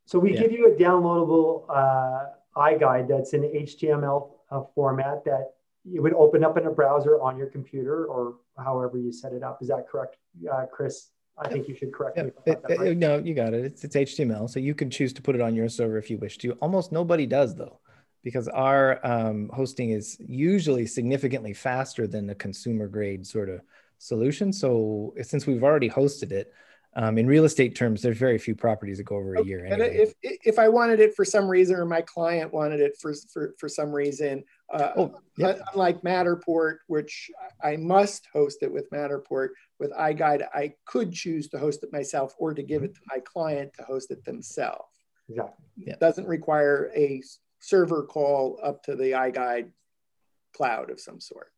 So we yeah. give you a downloadable uh, iGuide that's in HTML uh, format that you would open up in a browser on your computer or however you set it up. Is that correct, uh, Chris? I think you should correct me. It, it, right. No, you got it. It's, it's HTML, so you can choose to put it on your server if you wish to. Almost nobody does though, because our um, hosting is usually significantly faster than the consumer grade sort of solution. So since we've already hosted it, um, in real estate terms, there's very few properties that go over a year. Anyway. If if I wanted it for some reason, or my client wanted it for for, for some reason, uh, oh, yep. unlike Matterport, which I must host it with Matterport, with iGuide, I could choose to host it myself or to give it to my client to host it themselves. Exactly. Yeah. It doesn't require a server call up to the iGuide cloud of some sort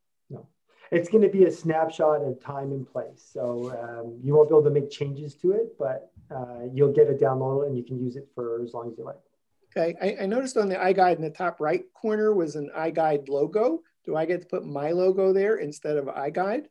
it's going to be a snapshot of time and place. So um, you won't be able to make changes to it, but uh, you'll get a download and you can use it for as long as you like. Okay, I, I, noticed on the iGuide in the top right corner was an iGuide logo. Do I get to put my logo there instead of iGuide?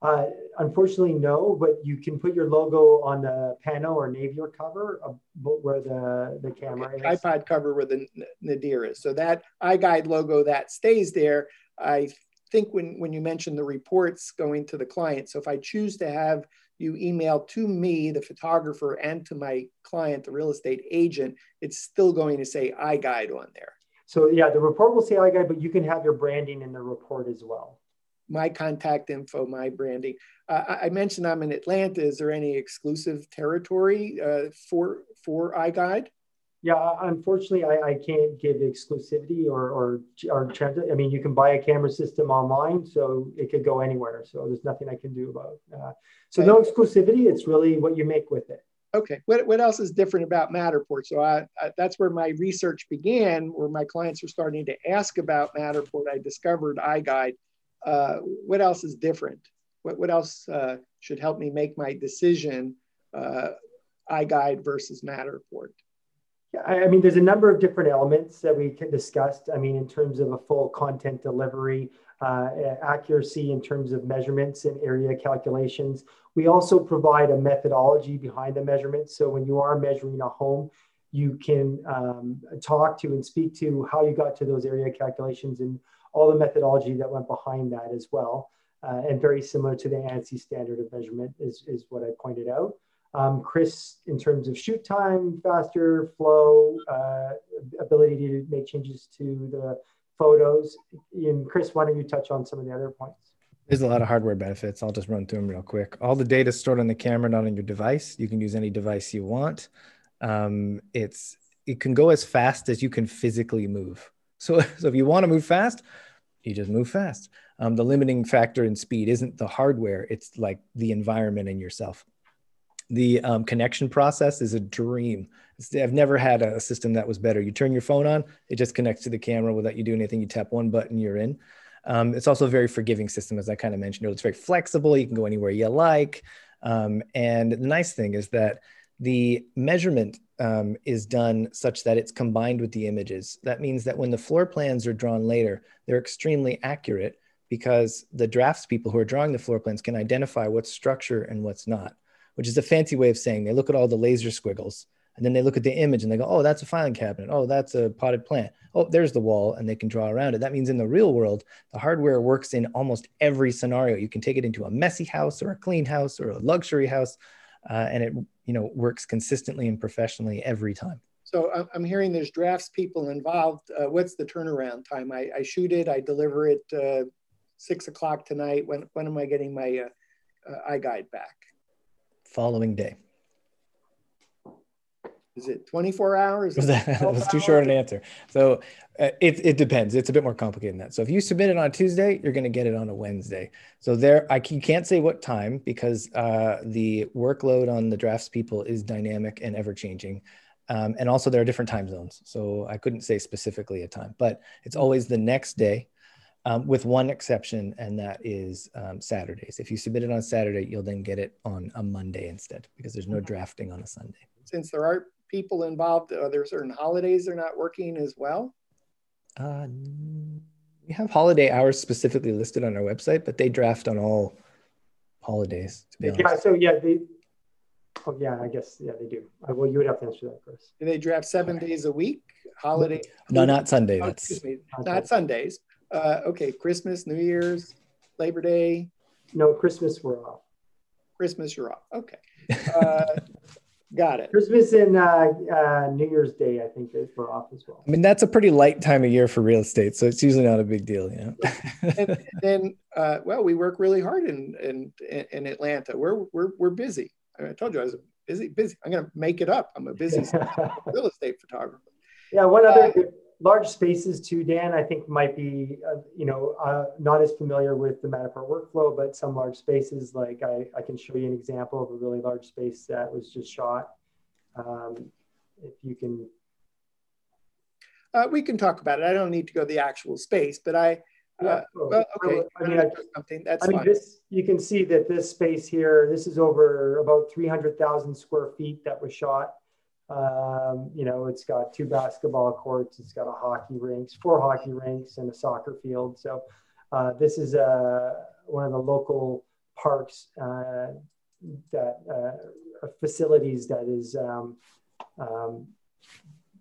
Uh, unfortunately, no, but you can put your logo on the Pano or Nadir cover where the, the camera okay, is. iPod cover where the Nadir is. So that iGuide logo that stays there. I think when, when you mentioned the reports going to the client, so if I choose to have you email to me, the photographer, and to my client, the real estate agent, it's still going to say iGuide on there. So yeah, the report will say iGuide, but you can have your branding in the report as well. My contact info, my branding. Uh, I mentioned I'm in Atlanta. Is there any exclusive territory uh, for for iGuide? Yeah, unfortunately, I, I can't give exclusivity or, or, or. I mean, you can buy a camera system online, so it could go anywhere. So there's nothing I can do about. Uh, so no exclusivity. It's really what you make with it. Okay. What, what else is different about Matterport? So I, I, that's where my research began, where my clients were starting to ask about Matterport. I discovered iGuide. Uh, what else is different? What, what else uh, should help me make my decision, uh, iGuide versus Matterport? I mean, there's a number of different elements that we discussed. I mean, in terms of a full content delivery, uh, accuracy in terms of measurements and area calculations. We also provide a methodology behind the measurements. So when you are measuring a home, you can um, talk to and speak to how you got to those area calculations and all the methodology that went behind that as well. Uh, and very similar to the ANSI standard of measurement is, is what I pointed out. Um, Chris, in terms of shoot time, faster flow, uh, ability to make changes to the photos. And Chris, why don't you touch on some of the other points? There's a lot of hardware benefits. I'll just run through them real quick. All the data is stored on the camera, not on your device. You can use any device you want. Um, it's it can go as fast as you can physically move. So, so if you want to move fast, you just move fast. Um, the limiting factor in speed isn't the hardware; it's like the environment and yourself the um, connection process is a dream. I've never had a system that was better. You turn your phone on, it just connects to the camera without you do anything. You tap one button, you're in. Um, it's also a very forgiving system, as I kind of mentioned. It's very flexible. You can go anywhere you like. Um, and the nice thing is that the measurement um, is done such that it's combined with the images. That means that when the floor plans are drawn later, they're extremely accurate because the drafts people who are drawing the floor plans can identify what's structure and what's not which is a fancy way of saying they look at all the laser squiggles And then they look at the image and they go, oh, that's a filing cabinet. Oh, that's a potted plant. Oh, there's the wall, and they can draw around it. That means in the real world, the hardware works in almost every scenario. You can take it into a messy house or a clean house or a luxury house, uh, and it you know works consistently and professionally every time. So I'm hearing there's drafts people involved. Uh, what's the turnaround time? I, I, shoot it, I deliver it uh, six o'clock tonight. When when am I getting my uh, uh iGuide back? Following day. Is it 24 hours? that was too short an answer. So uh, it, it depends. It's a bit more complicated than that. So if you submit it on Tuesday, you're going to get it on a Wednesday. So there, I you can't say what time because uh, the workload on the drafts people is dynamic and ever changing. Um, and also there are different time zones. So I couldn't say specifically a time, but it's always the next day. Um, with one exception, and that is um, Saturdays. If you submit it on Saturday, you'll then get it on a Monday instead because there's no drafting on a Sunday. Since there are people involved? Are there certain holidays they're not working as well? Uh, we have holiday hours specifically listed on our website, but they draft on all holidays. To be yeah, honest. so yeah, they. Oh yeah, I guess yeah they do. Uh, well, you would have to answer that first. Do they draft seven days a week? Holiday? No, not Sunday. Oh, That's excuse me, not Sundays. Uh, okay, Christmas, New Year's, Labor Day. No, Christmas we're off. Christmas you're off. Okay. Uh, Got it. Christmas and uh, uh, New Year's Day, I think, is we're off as well. I mean, that's a pretty light time of year for real estate, so it's usually not a big deal, you know. and then, uh, well, we work really hard in in in Atlanta. We're we're we're busy. I, mean, I told you I was busy. Busy. I'm going to make it up. I'm a busy real estate photographer. Yeah. One other uh, large spaces too, Dan. I think might be uh, you know uh, not as familiar with the Matterport workflow, but some large spaces like I, I can show you an example of a really large space that was just shot. Um, if you can. Uh, we can talk about it. I don't need to go to the actual space, but I. Uh, well, okay. I mean, I, something. That's I mean, fine. this you can see that this space here. This is over about three hundred thousand square feet that was shot. Um, you know, it's got two basketball courts, it's got a hockey rinks, four hockey rinks, and a soccer field. So uh, this is uh, one of the local parks uh, that uh, facilities that is um, um,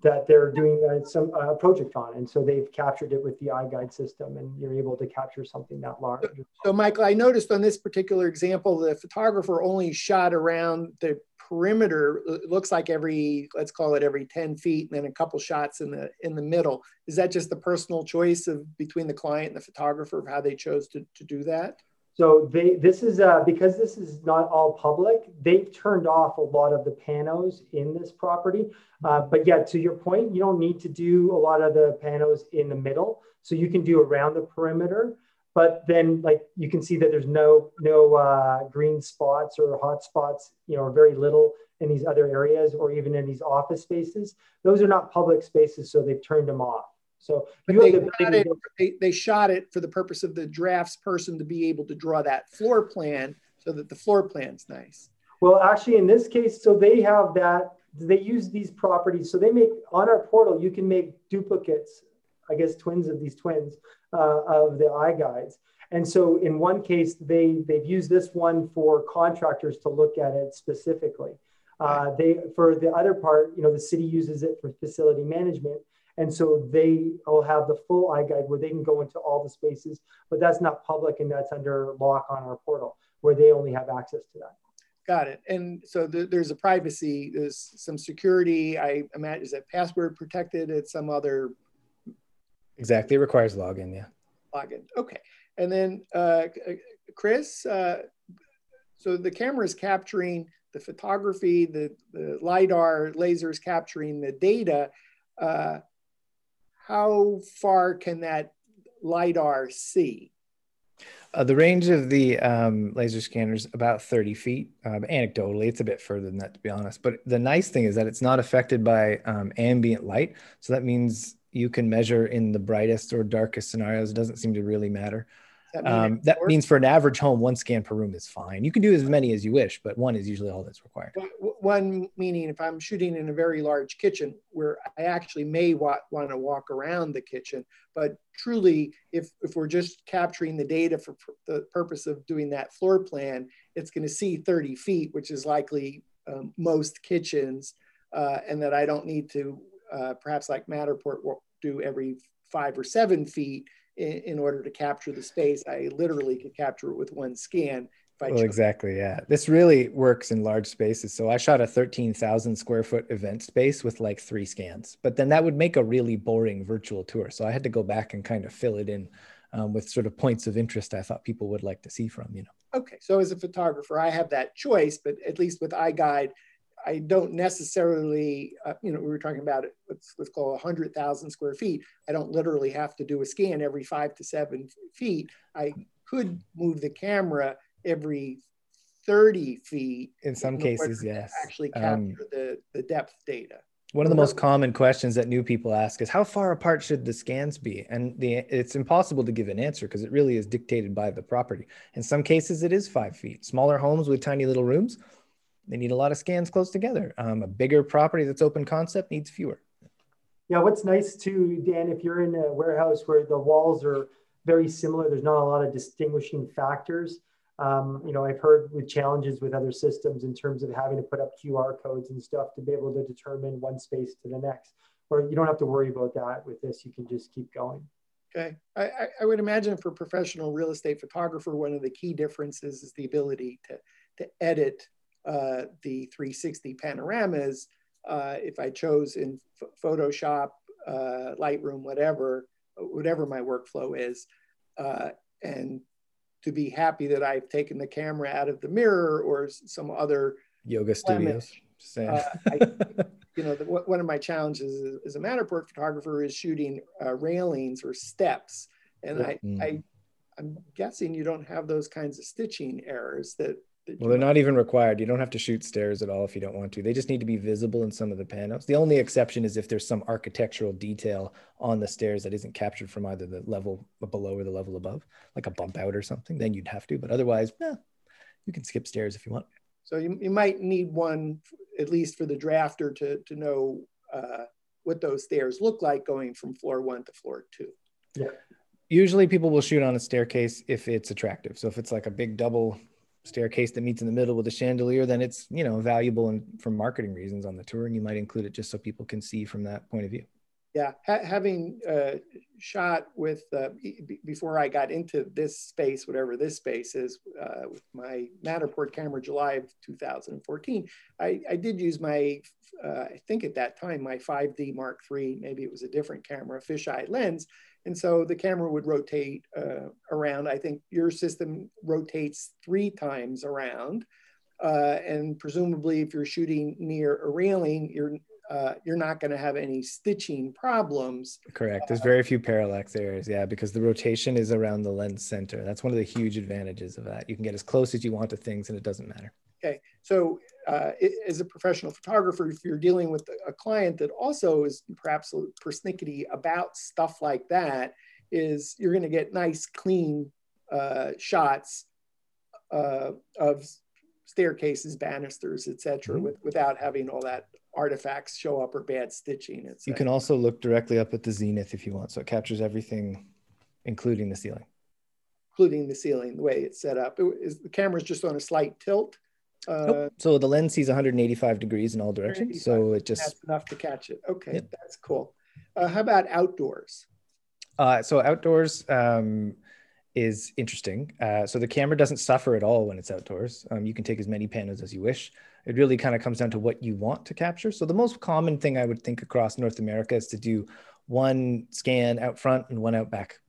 that they're doing uh, some uh, project on, and so they've captured it with the iGuide system, and you're able to capture something that large. So, so Michael, I noticed on this particular example, the photographer only shot around the perimeter it looks like every let's call it every 10 feet and then a couple shots in the in the middle. Is that just the personal choice of between the client and the photographer of how they chose to, to do that? So they this is uh, because this is not all public they've turned off a lot of the panos in this property. Uh, but yeah to your point you don't need to do a lot of the panos in the middle. So you can do around the perimeter but then like you can see that there's no no uh, green spots or hot spots you know or very little in these other areas or even in these office spaces. Those are not public spaces so they've turned them off. So they, the it, they, they shot it for the purpose of the drafts person to be able to draw that floor plan so that the floor plan's nice. Well actually in this case so they have that they use these properties. So they make on our portal you can make duplicates I guess twins of these twins uh, of the iGuides. And so in one case, they, they've used this one for contractors to look at it specifically. Uh, they for the other part, you know, the city uses it for facility management. And so they will have the full iGuide where they can go into all the spaces, but that's not public and that's under lock on our portal where they only have access to that. Got it. And so the, there's a privacy, there's some security. I imagine is that password protected? It's some other Exactly. It requires login. Yeah. Login. Okay. And then, uh, uh, Chris, uh, so the camera is capturing the photography, the, the LiDAR lasers capturing the data. Uh, how far can that LiDAR see? Uh, the range of the um, laser scanners about 30 feet. Um, anecdotally, it's a bit further than that, to be honest. But the nice thing is that it's not affected by um, ambient light. So that means you can measure in the brightest or darkest scenarios. It doesn't seem to really matter. That, um, that means for an average home, one scan per room is fine. You can do as many as you wish, but one is usually all that's required. One meaning if I'm shooting in a very large kitchen where I actually may wa- want to walk around the kitchen, but truly, if, if we're just capturing the data for, for the purpose of doing that floor plan, it's going to see 30 feet, which is likely um, most kitchens. uh, and that I don't need to, uh, perhaps like Matterport, will do every five or seven feet in, in, order to capture the space. I literally could capture it with one scan. well, exactly. Yeah. This really works in large spaces. So I shot a 13,000 square foot event space with like three scans, but then that would make a really boring virtual tour. So I had to go back and kind of fill it in um, with sort of points of interest I thought people would like to see from, you know. Okay, so as a photographer, I have that choice, but at least with iGuide, I don't necessarily, uh, you know, we were talking about it, let's, let's call 100,000 square feet. I don't literally have to do a scan every five to seven feet. I could move the camera every 30 feet. In some in cases, yes. Actually um, capture um, the, the depth data. One of the most common questions that new people ask is how far apart should the scans be? And the, it's impossible to give an answer because it really is dictated by the property. In some cases, it is five feet. Smaller homes with tiny little rooms, they need a lot of scans close together. Um, a bigger property that's open concept needs fewer. Yeah, what's nice too, Dan, if you're in a warehouse where the walls are very similar, there's not a lot of distinguishing factors. Um, you know, I've heard with challenges with other systems in terms of having to put up QR codes and stuff to be able to determine one space to the next. Or you don't have to worry about that with this. You can just keep going. Okay. I, I would imagine for professional real estate photographer, one of the key differences is the ability to, to edit uh, the 360 panoramas. Uh, if I chose in Photoshop, uh, Lightroom, whatever, whatever my workflow is, uh, and to be happy that I've taken the camera out of the mirror or some other yoga studios. Uh, I, you know, the, one of my challenges as a Matterport photographer is shooting uh, railings or steps, and I, mm. I, I'm guessing you don't have those kinds of stitching errors that well, they're not even required. You don't have to shoot stairs at all if you don't want to. They just need to be visible in some of the panels. The only exception is if there's some architectural detail on the stairs that isn't captured from either the level below or the level above, like a bump out or something, then you'd have to. But otherwise, yeah, you can skip stairs if you want. So you, you might need one, at least for the drafter, to, to know uh, what those stairs look like going from floor one to floor two. Yeah. Usually people will shoot on a staircase if it's attractive. So if it's like a big double staircase that meets in the middle with a chandelier, then it's you know valuable and for marketing reasons on the tour, and you might include it just so people can see from that point of view. Yeah, ha- having uh, shot with uh, before I got into this space, whatever this space is, uh, with my Matterport camera, July of 2014, I, I did use my, uh, I think at that time my 5D Mark III, maybe it was a different camera, fisheye lens, and so the camera would rotate uh, around. I think your system rotates three times around. Uh, and presumably if you're shooting near a railing, you're, uh, you're not going to have any stitching problems. Correct. There's very few parallax errors. Yeah, because the rotation is around the lens center. That's one of the huge advantages of that. You can get as close as you want to things and it doesn't matter. Okay. So uh, as a professional photographer, if you're dealing with a client that also is perhaps persnickety about stuff like that, is you're going to get nice, clean uh, shots uh, of staircases, banisters, etc., mm-hmm. with, without having all that artifacts show up or bad stitching. Etc. You can also look directly up at the zenith if you want, so it captures everything, including the ceiling. Including the ceiling, the way it's set up. It, is the camera's just on a slight tilt uh, nope. So the lens sees 185 degrees in all directions. So it just that's enough to catch it. Okay, yep. that's cool. Uh, how about outdoors? Uh, so outdoors um, is interesting. Uh, so the camera doesn't suffer at all when it's outdoors. Um, you can take as many panels as you wish. It really kind of comes down to what you want to capture. So the most common thing I would think across North America is to do one scan out front and one out back,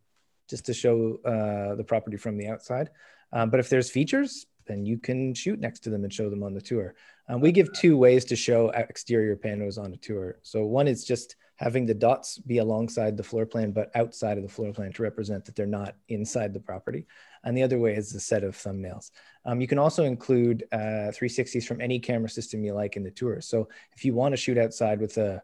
just to show uh, the property from the outside. Um, but if there's features, then you can shoot next to them and show them on the tour. Um, we give two ways to show exterior panos on a tour. So one is just having the dots be alongside the floor plan, but outside of the floor plan to represent that they're not inside the property. And the other way is a set of thumbnails. Um, you can also include uh, 360s from any camera system you like in the tour. So if you want to shoot outside with a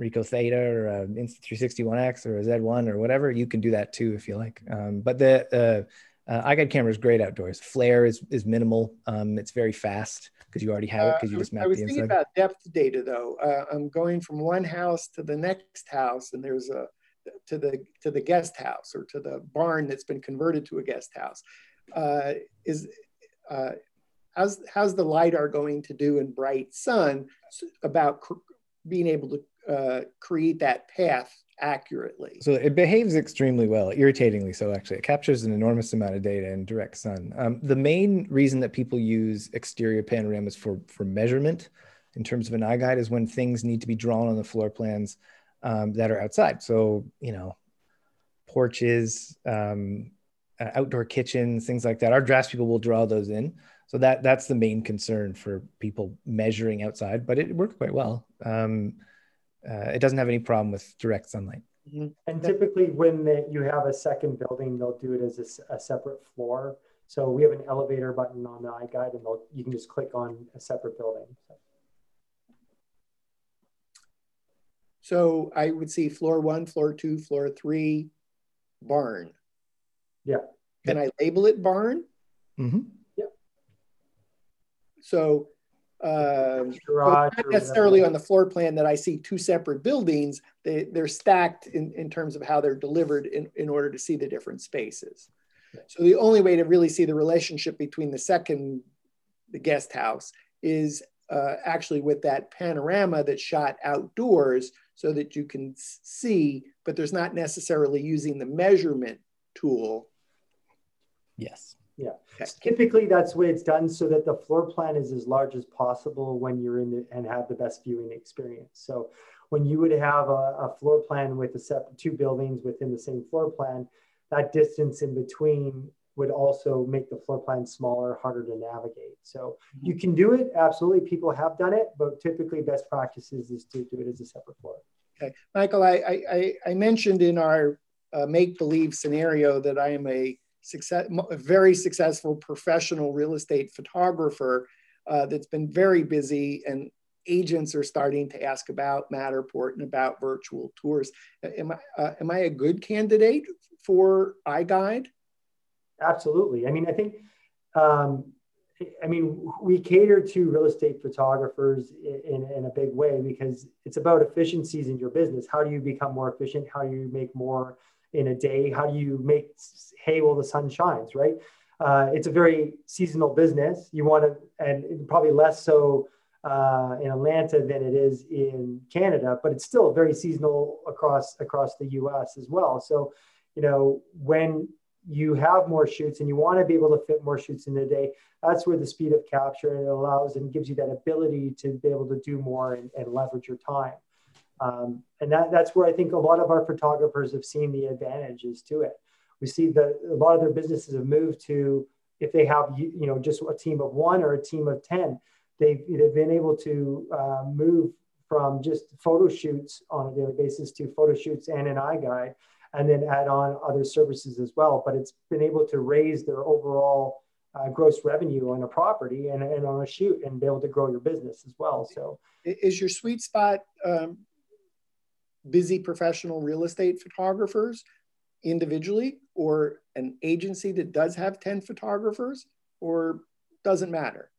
Ricoh Theta or a Insta360 or a Z1 or whatever, you can do that too if you like. Um, but the uh, uh, iGuide camera is great outdoors. Flare is, is minimal. Um, it's very fast because you already have it because you uh, just map the inside. I was thinking about depth data though. Uh, I'm going from one house to the next house, and there's a to the to the guest house or to the barn that's been converted to a guest house. Uh, is uh, how's how's the lidar going to do in bright sun about being able to uh, create that path accurately. So it behaves extremely well, irritatingly so. Actually, it captures an enormous amount of data in direct sun. Um, the main reason that people use exterior panoramas for for measurement, in terms of an iGuide, is when things need to be drawn on the floor plans um, that are outside. So you know, porches, um, uh, outdoor kitchens, things like that. Our draftspeople will draw those in. So that that's the main concern for people measuring outside, but it worked quite well. Um, uh, it doesn't have any problem with direct sunlight. Mm-hmm. And typically, when they, you have a second building, they'll do it as a, a, separate floor. So we have an elevator button on the iGuide, and you can just click on a separate building. So. so I would see floor one, floor two, floor three, barn. Yeah. Can I label it barn? Mm-hmm. Yeah. So um, not necessarily on the floor plan that I see two separate buildings. They, they're stacked in, in terms of how they're delivered in, in order to see the different spaces. So the only way to really see the relationship between the second, the guest house, is uh, actually with that panorama that's shot outdoors so that you can see, but there's not necessarily using the measurement tool. Yes. Yeah. Okay. Typically, that's the way it's done so that the floor plan is as large as possible when you're in the, and have the best viewing experience. So when you would have a, a floor plan with a separate two buildings within the same floor plan, that distance in between would also make the floor plan smaller, harder to navigate. So mm-hmm. you can do it. Absolutely. People have done it, but typically best practices is to do it as a separate floor. Okay. Michael, I, I, I mentioned in our uh, make believe scenario that I am a success, very successful professional real estate photographer uh, that's been very busy and agents are starting to ask about Matterport and about virtual tours. Am I, uh, am I a good candidate for iGuide? Absolutely. I mean, I think, um, I mean, we cater to real estate photographers in, in a big way because it's about efficiencies in your business. How do you become more efficient? How do you make more in a day? How do you make hay while the sun shines, right? Uh, it's a very seasonal business. You want to, and probably less so uh, in Atlanta than it is in Canada, but it's still very seasonal across across the U.S. as well. So, you know, when you have more shoots and you want to be able to fit more shoots in a day, that's where the speed of capture and it allows and gives you that ability to be able to do more and, and leverage your time. Um, and that, that's where I think a lot of our photographers have seen the advantages to it. We see that a lot of their businesses have moved to if they have you know just a team of one or a team of ten, they've, they've been able to uh, move from just photo shoots on a daily basis to photo shoots and an iGuide, and then add on other services as well. But it's been able to raise their overall uh, gross revenue on a property and, and on a shoot and be able to grow your business as well. So, is your sweet spot um, busy professional real estate photographers individually or an agency that does have 10 photographers or doesn't matter?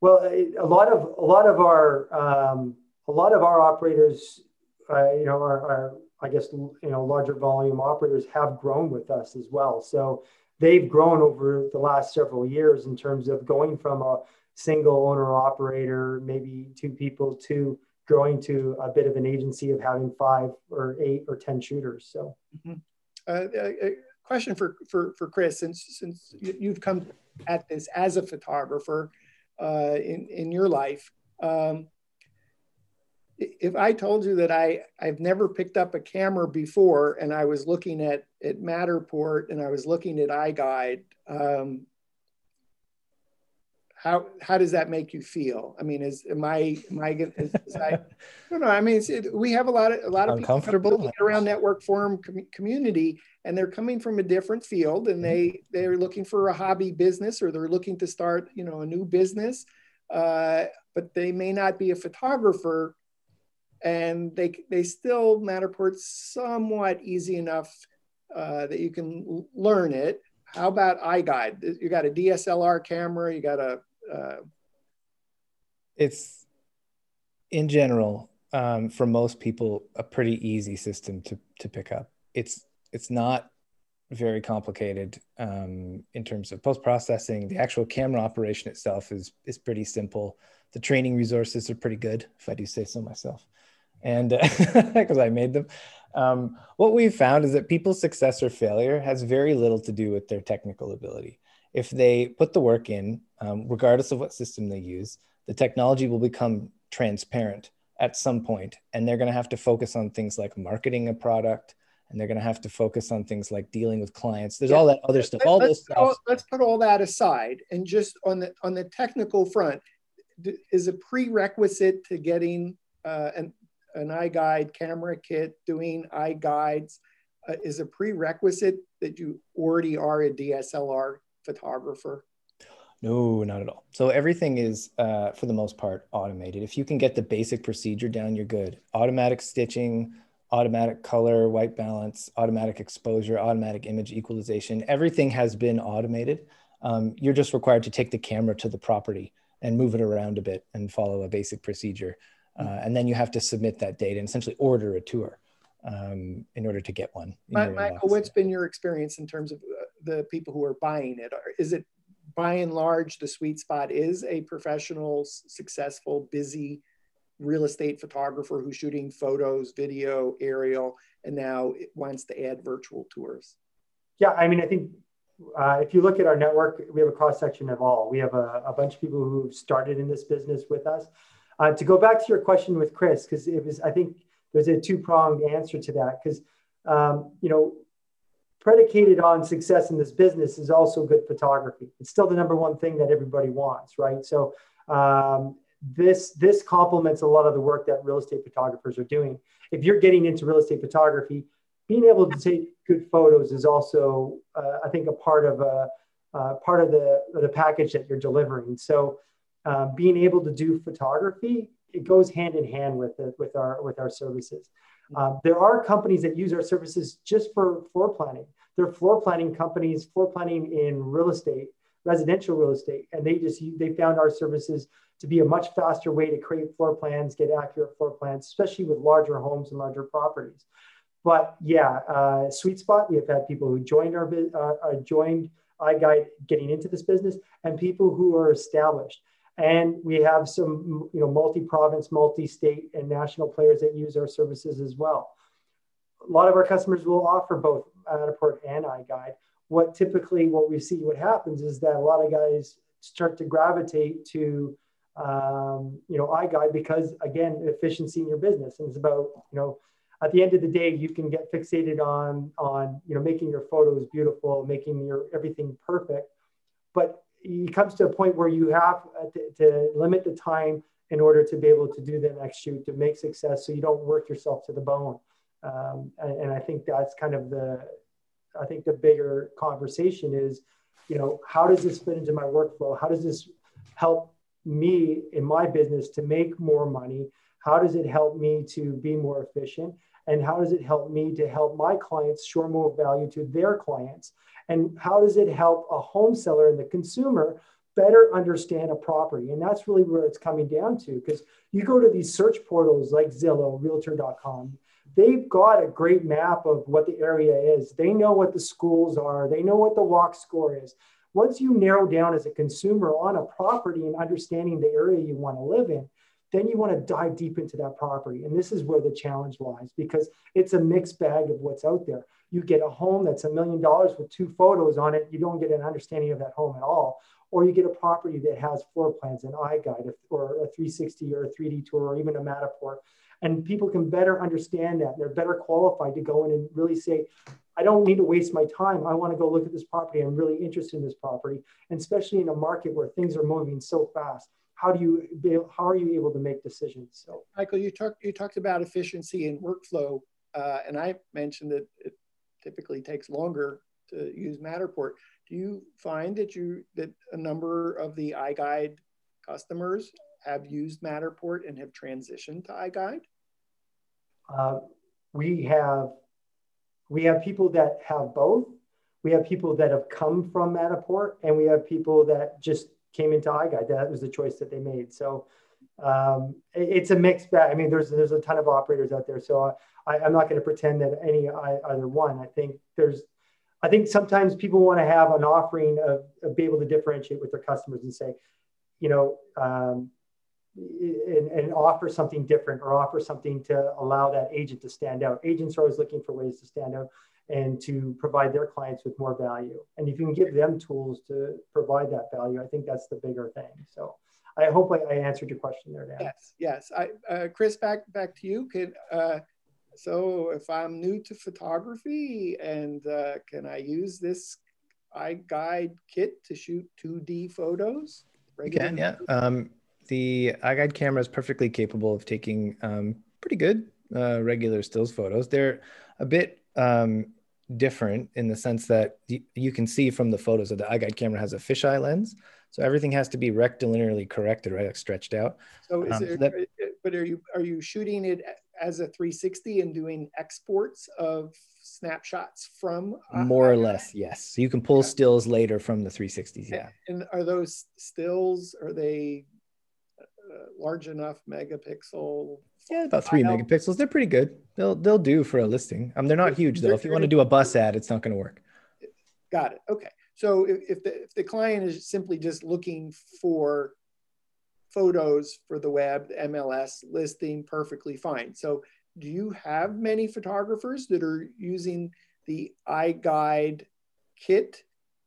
Well a lot of a lot of our um, a lot of our operators uh, you know are, are i guess you know larger volume operators have grown with us as well. So they've grown over the last several years in terms of going from a single owner operator maybe two people to growing to a bit of an agency of having five or eight or 10 shooters. So, mm-hmm. uh, a question for, for, for Chris, since, since you've come at this as a photographer uh, in, in your life, um, if I told you that I, I've never picked up a camera before and I was looking at, at Matterport and I was looking at iGuide, um, how how does that make you feel? I mean, is am I am I is, is I, I don't know. I mean, it, we have a lot of a lot of uncomfortable around network forum com- community, and they're coming from a different field, and they they're looking for a hobby business or they're looking to start you know a new business, uh, but they may not be a photographer, and they they still Matterport's somewhat easy enough uh, that you can learn it. How about iGuide? You got a DSLR camera, you got a uh, it's in general um, for most people a pretty easy system to to pick up. It's it's not very complicated um, in terms of post processing. The actual camera operation itself is is pretty simple. The training resources are pretty good, if I do say so myself, and because uh, I made them. Um, what we've found is that people's success or failure has very little to do with their technical ability. If they put the work in, um, regardless of what system they use, the technology will become transparent at some point, and they're going to have to focus on things like marketing a product, and they're going to have to focus on things like dealing with clients. There's yeah. all that other stuff. All let's, this stuff. let's put all that aside, and just on the on the technical front, is a prerequisite to getting uh, an an iGuide camera kit, doing iGuides, uh, is a prerequisite that you already are a DSLR photographer? No, not at all. So everything is, uh, for the most part, automated. If you can get the basic procedure down, you're good. Automatic stitching, automatic color, white balance, automatic exposure, automatic image equalization. Everything has been automated. Um, you're just required to take the camera to the property and move it around a bit and follow a basic procedure. Uh, and then you have to submit that data and essentially order a tour um, in order to get one. Michael, what's been your experience in terms of the people who are buying it? Is it by and large the sweet spot is a professional, successful, busy real estate photographer who's shooting photos, video, aerial, and now wants to add virtual tours? Yeah, I mean, I think uh, if you look at our network, we have a cross section of all. We have a, a bunch of people who started in this business with us. Uh, to go back to your question with Chris, because it was, I think there's a two pronged answer to that. Because, um, you know, predicated on success in this business is also good photography. It's still the number one thing that everybody wants, right? So, um, this this complements a lot of the work that real estate photographers are doing. If you're getting into real estate photography, being able to take good photos is also, uh, I think, a part of a uh, part of the the package that you're delivering. So uh, being able to do photography it goes hand in hand with it with our with our services uh, there are companies that use our services just for floor planning. They're floor planning companies floor planning in real estate residential real estate and they just they found our services to be a much faster way to create floor plans get accurate floor plans especially with larger homes and larger properties. But yeah uh, sweet spot we have had people who joined our uh, uh, joined iGuide getting into this business and people who are established and we have some, you know, multi-province, multi-state, and national players that use our services as well. A lot of our customers will offer both Matterport and iGuide. What typically, what we see, what happens is that a lot of guys start to gravitate to, um, you know, iGuide because again, efficiency in your business, and it's about, you know, at the end of the day, you can get fixated on on you know making your photos beautiful, making your everything perfect, but it comes to a point where you have to, to, limit the time in order to be able to do the next shoot to make success so you don't work yourself to the bone. Um, and, and, i think that's kind of the i think the bigger conversation is you know how does this fit into my workflow? How does this help me in my business to make more money? How does it help me to be more efficient and how does it help me to help my clients show more value to their clients? And how does it help a home seller and the consumer better understand a property? And that's really where it's coming down to because you go to these search portals like zillow realtor.com they've got a great map of what the area is. They know what the schools are. They know what the walk score is. Once you narrow down as a consumer on a property and understanding the area you want to live in then you want to dive deep into that property. And this is where the challenge lies because it's a mixed bag of what's out there. You get a home that's a million dollars with two photos on it, you don't get an understanding of that home at all. Or you get a property that has floor plans, an iGuide, or a 360 or a 3D tour, or even a Matterport. And people can better understand that. They're better qualified to go in and really say, I don't need to waste my time. I want to go look at this property. I'm really interested in this property, and especially in a market where things are moving so fast how do you be, how are you able to make decisions? So, Michael, you talked you talked about efficiency and workflow, uh, and I mentioned that it typically takes longer to use Matterport. Do you find that you that a number of the iGuide customers have used Matterport and have transitioned to iGuide? Uh, we have we have people that have both. We have people that have come from Matterport, and we have people that just came into iGuide. That was the choice that they made. So um, it's a mixed bag. I mean, there's there's a ton of operators out there. So I, am not going to pretend that any either one. I think there's I think sometimes people want to have an offering of, of be able to differentiate with their customers and say, you know, um, and, and, offer something different or offer something to allow that agent to stand out. Agents are always looking for ways to stand out and to provide their clients with more value. And if you can give them tools to provide that value, I think that's the bigger thing. So I hope I, I answered your question there, Dan. Yes, yes. I, uh, Chris, back back to you. Could uh, so if I'm new to photography and uh, can I use this iGuide kit to shoot 2D photos? You can, yeah. Um, the iGuide camera is perfectly capable of taking um, pretty good uh, regular stills photos. They're a bit um, different in the sense that you can see from the photos that the iGuide camera has a fisheye lens. So everything has to be rectilinearly corrected, right? Like stretched out. So is um, it, so that, but are you are you shooting it as a 360 and doing exports of snapshots from more or less yes so you can pull yeah. stills later from the 360s yeah and are those stills are they large enough megapixel yeah about three file? megapixels. They're pretty good. They'll they'll do for a listing. Um they're not huge though. if you want to do a bus ad it's not going to work. Got it. Okay. So if, if the if the client is simply just looking for photos for the web, the MLS listing perfectly fine. So do you have many photographers that are using the iGuide kit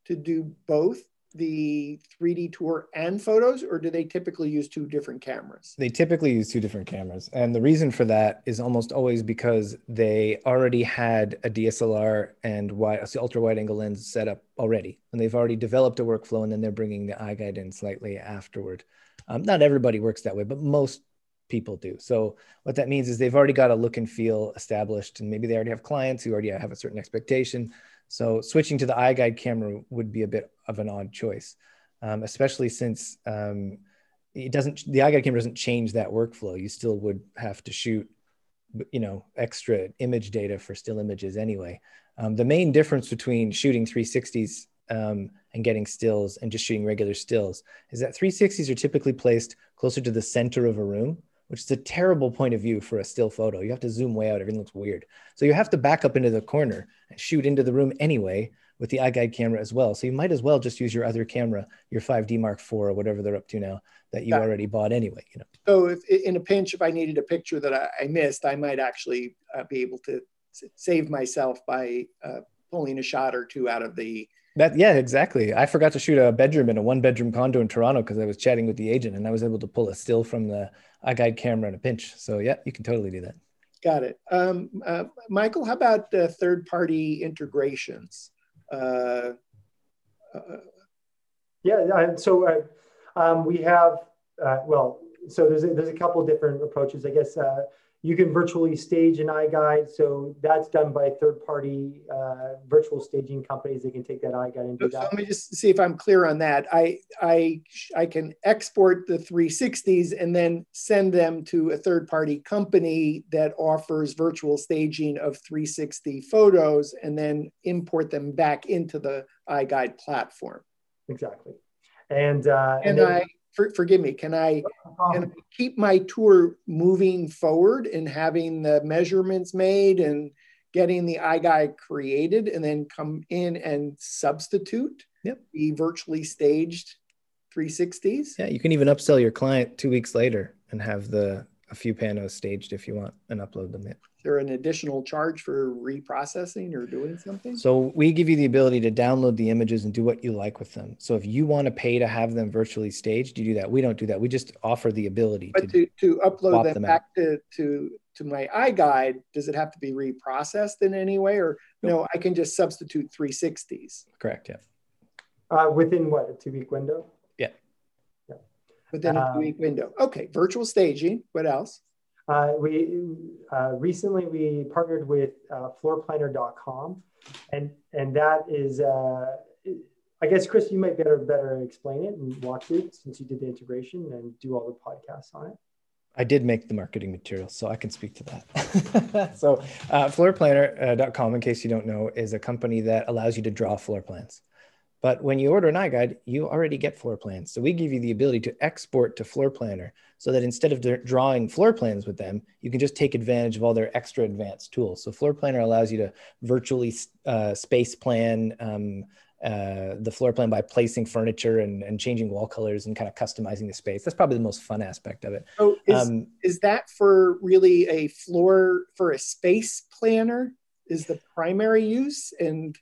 to do both the 3D tour and photos, or do they typically use two different cameras? They typically use two different cameras. And the reason for that is almost always because they already had a DSLR and wide, ultra wide angle lens set up already. And they've already developed a workflow, and then they're bringing the iGuide in slightly afterward. Um, not everybody works that way, but most people do. So what that means is they've already got a look and feel established, and maybe they already have clients who already have a certain expectation. So switching to the iGuide camera would be a bit of an odd choice, um, especially since um, it doesn't. The iGuide camera doesn't change that workflow. You still would have to shoot, you know, extra image data for still images anyway. Um, the main difference between shooting 360s um, and getting stills and just shooting regular stills is that 360s are typically placed closer to the center of a room, which is a terrible point of view for a still photo. You have to zoom way out, everything looks weird. So you have to back up into the corner and shoot into the room anyway with the iGuide camera as well. So you might as well just use your other camera, your 5D Mark IV or whatever they're up to now that you already bought anyway. You know. So if in a pinch, if I needed a picture that I, I missed, I might actually uh, be able to save myself by uh, pulling a shot or two out of the that yeah, exactly. I forgot to shoot a bedroom in a one bedroom condo in Toronto because I was chatting with the agent and I was able to pull a still from the iGuide camera in a pinch. So yeah, you can totally do that. Got it. Um, uh, Michael, how about uh, third party integrations? Uh, uh yeah, so uh, um, we have uh, well, so there's a, there's a couple different approaches. I guess you can virtually stage an iGuide. So that's done by third party uh, virtual staging companies. They can take that iGuide and do so, that. So let me just see if I'm clear on that. I, I, I can export the 360s and then send them to a third party company that offers virtual staging of 360 photos and then import them back into the iGuide platform. Exactly. And, uh, and, and then, I, for, forgive me, can I, can I keep my tour moving forward and having the measurements made and getting the iGuide created and then come in and substitute yep. the virtually staged 360s? Yeah, you can even upsell your client two weeks later and have the a few panos staged if you want and upload them. Is there an additional charge for reprocessing or doing something? So we give you the ability to download the images and do what you like with them. So if you want to pay to have them virtually staged, you do that. We don't do that. We just offer the ability but to, to, to upload them, them back to, to to my iGuide, does it have to be reprocessed in any way, or nope. no? I can just substitute 360s. Correct. Yeah. Uh, within what a two week window? Within a um, two-week window. Okay, virtual staging. What else? Uh, we uh, recently we partnered with uh, floorplanner.com, and and that is, uh, I guess, Chris, you might better better explain it and walk through it since you did the integration and do all the podcasts on it. I did make the marketing materials, so I can speak to that. so, uh, floorplanner.com, in case you don't know, is a company that allows you to draw floor plans But when you order an iGuide, you already get floor plans. So we give you the ability to export to Floor Planner so that instead of drawing floor plans with them, you can just take advantage of all their extra advanced tools. So Floor Planner allows you to virtually uh, space plan um, uh, the floor plan by placing furniture and, and changing wall colors and kind of customizing the space. That's probably the most fun aspect of it. So is, um, is that for really a floor for a space planner? Is the primary use and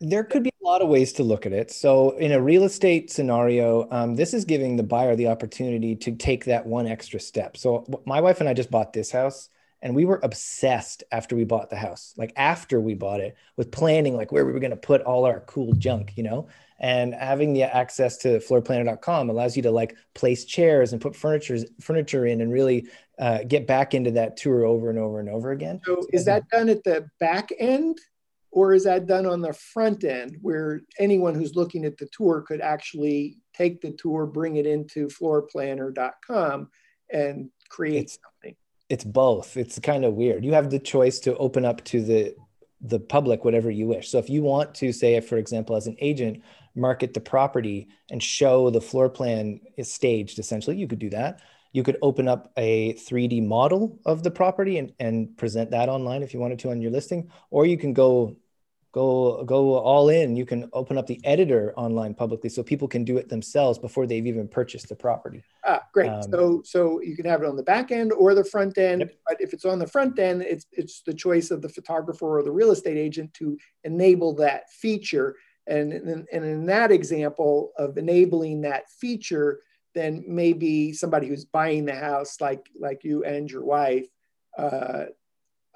there could be a lot of ways to look at it. So, in a real estate scenario, um, this is giving the buyer the opportunity to take that one extra step. So, my wife and I just bought this house, and we were obsessed after we bought the house, like after we bought it, with planning like where we were going to put all our cool junk, you know. And having the access to floorplanner.com allows you to like place chairs and put furniture furniture in, and really uh, get back into that tour over and over and over again. So, is that done at the back end? Or is that done on the front end where anyone who's looking at the tour could actually take the tour, bring it into floorplanner.com and create it's, something? It's both. It's kind of weird. You have the choice to open up to the the public whatever you wish. So if you want to say, for example, as an agent, market the property and show the floor plan is staged, essentially, you could do that. You could open up a 3D model of the property and, and present that online if you wanted to on your listing, or you can go go go all in. You can open up the editor online publicly so people can do it themselves before they've even purchased the property. Ah great. Um, so so you can have it on the back end or the front end yep. but if it's on the front end it's it's the choice of the photographer or the real estate agent to enable that feature. And and, and in that example of enabling that feature then maybe somebody who's buying the house like like you and your wife uh,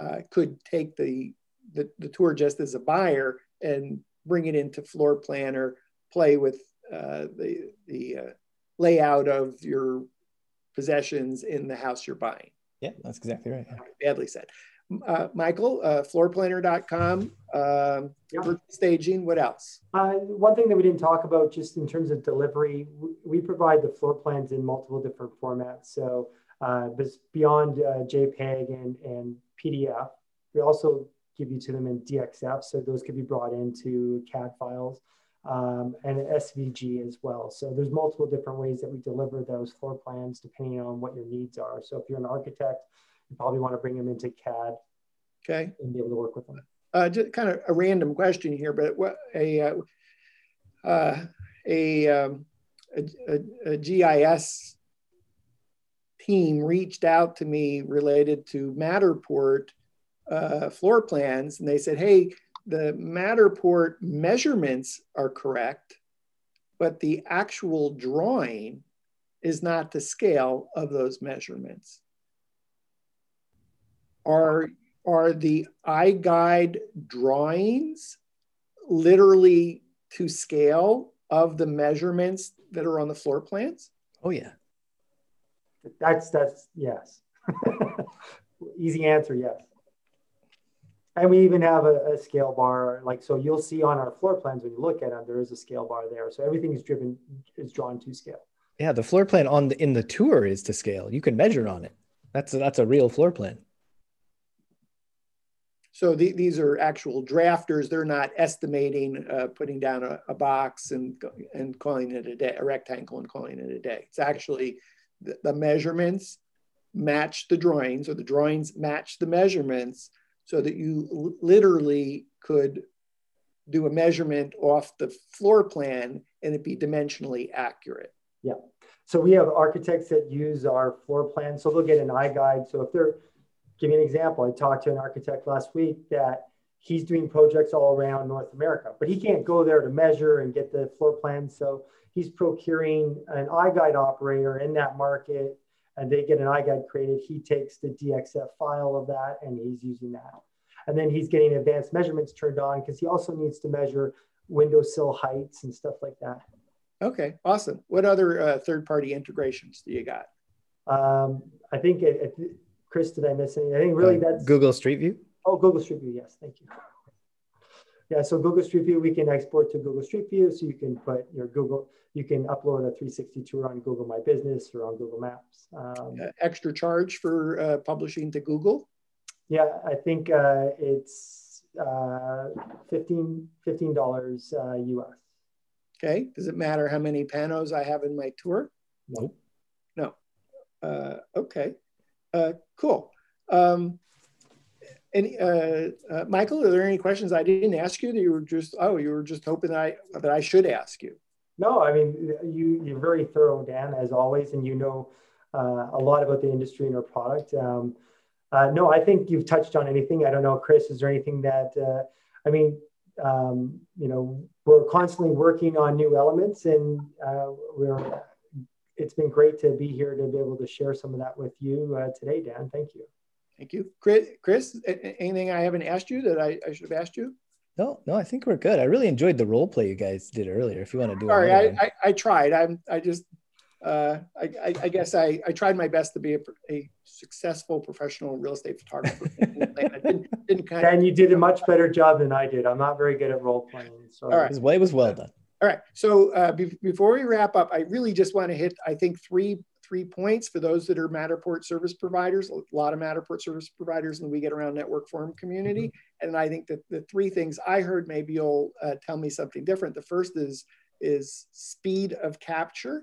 uh, could take the the, the tour just as a buyer and bring it into floor planner, play with uh, the, the uh, layout of your possessions in the house you're buying. Yeah, that's exactly right. Yeah. Badly said. Uh, Michael, uh, floorplanner.com, uh, yeah. staging, what else? Uh, one thing that we didn't talk about just in terms of delivery, we provide the floor plans in multiple different formats. So uh, beyond uh, JPEG and, and PDF, we also give you to them in DXF. So those could be brought into CAD files um, and SVG as well. So there's multiple different ways that we deliver those floor plans depending on what your needs are. So if you're an architect, you probably want to bring them into CAD. Okay. And be able to work with them. Uh, just kind of a random question here, but what a uh, uh, a, um, a, a, a GIS team reached out to me related to Matterport uh, floor plans and they said, hey, the Matterport measurements are correct, but the actual drawing is not the scale of those measurements. Are, are the iGuide drawings literally to scale of the measurements that are on the floor plans? Oh yeah. That's that's yes. Easy answer, yes. And we even have a, a, scale bar, like so you'll see on our floor plans when you look at them, there is a scale bar there. So everything is driven is drawn to scale. Yeah, the floor plan on the in the tour is to scale. You can measure on it. That's a, that's a real floor plan. So the, these are actual drafters. They're not estimating, uh, putting down a, a, box and and calling it a day, a rectangle and calling it a day. It's actually the, the measurements match the drawings, or the drawings match the measurements so that you literally could do a measurement off the floor plan and it be dimensionally accurate. Yeah. So we have architects that use our floor plan. So they'll get an iGuide. So if they're, give me an example. I talked to an architect last week that he's doing projects all around North America, but he can't go there to measure and get the floor plan. So he's procuring an iGuide operator in that market and they get an iGuide created. He takes the DXF file of that and he's using that. And then he's getting advanced measurements turned on because he also needs to measure windowsill heights and stuff like that. Okay, awesome. What other uh, third-party integrations do you got? Um, I think, it, it, Chris, did I miss anything? I think really uh, that's Google Street View. Oh, Google Street View. Yes, thank you. Yeah, so Google Street View, we can export to Google Street View. So you can put your Google, you can upload a 360 tour on Google My Business or on Google Maps. Um, uh, extra charge for uh, publishing to Google? Yeah, I think uh, it's uh, 15 $15 US. Okay. Does it matter how many panos I have in my tour? Nope. No. Uh, okay. Uh, cool. Um, any, uh, uh, Michael, are there any questions I didn't ask you that you were just, oh, you were just hoping that I, that I should ask you? No, I mean, you, you're very thorough, Dan, as always, and you know uh, a lot about the industry and our product. Um, uh, no, I think you've touched on anything. I don't know, Chris, is there anything that, uh, I mean, um, you know, we're constantly working on new elements and uh, we're, it's been great to be here to be able to share some of that with you today, Dan. Thank you. Thank you. Chris, Chris, anything I haven't asked you that I, I should have asked you? No, no, I think we're good. I really enjoyed the role play you guys did earlier. If you want to do, sorry, I, I, I, tried. I'm, I just, uh, I, I, guess I, I tried my best to be a, a successful professional real estate photographer. didn't, didn't kind and of, you did a much better job than I did. I'm not very good at role playing. So all right, it was, it was well done. All right. So uh, be, before we wrap up, I really just want to hit, I think, three three points for those that are Matterport service providers, a lot of Matterport service providers in the We Get Around Network Forum community. Mm-hmm. And I think that the three things I heard, maybe you'll uh, tell me something different. The first is, is speed of capture.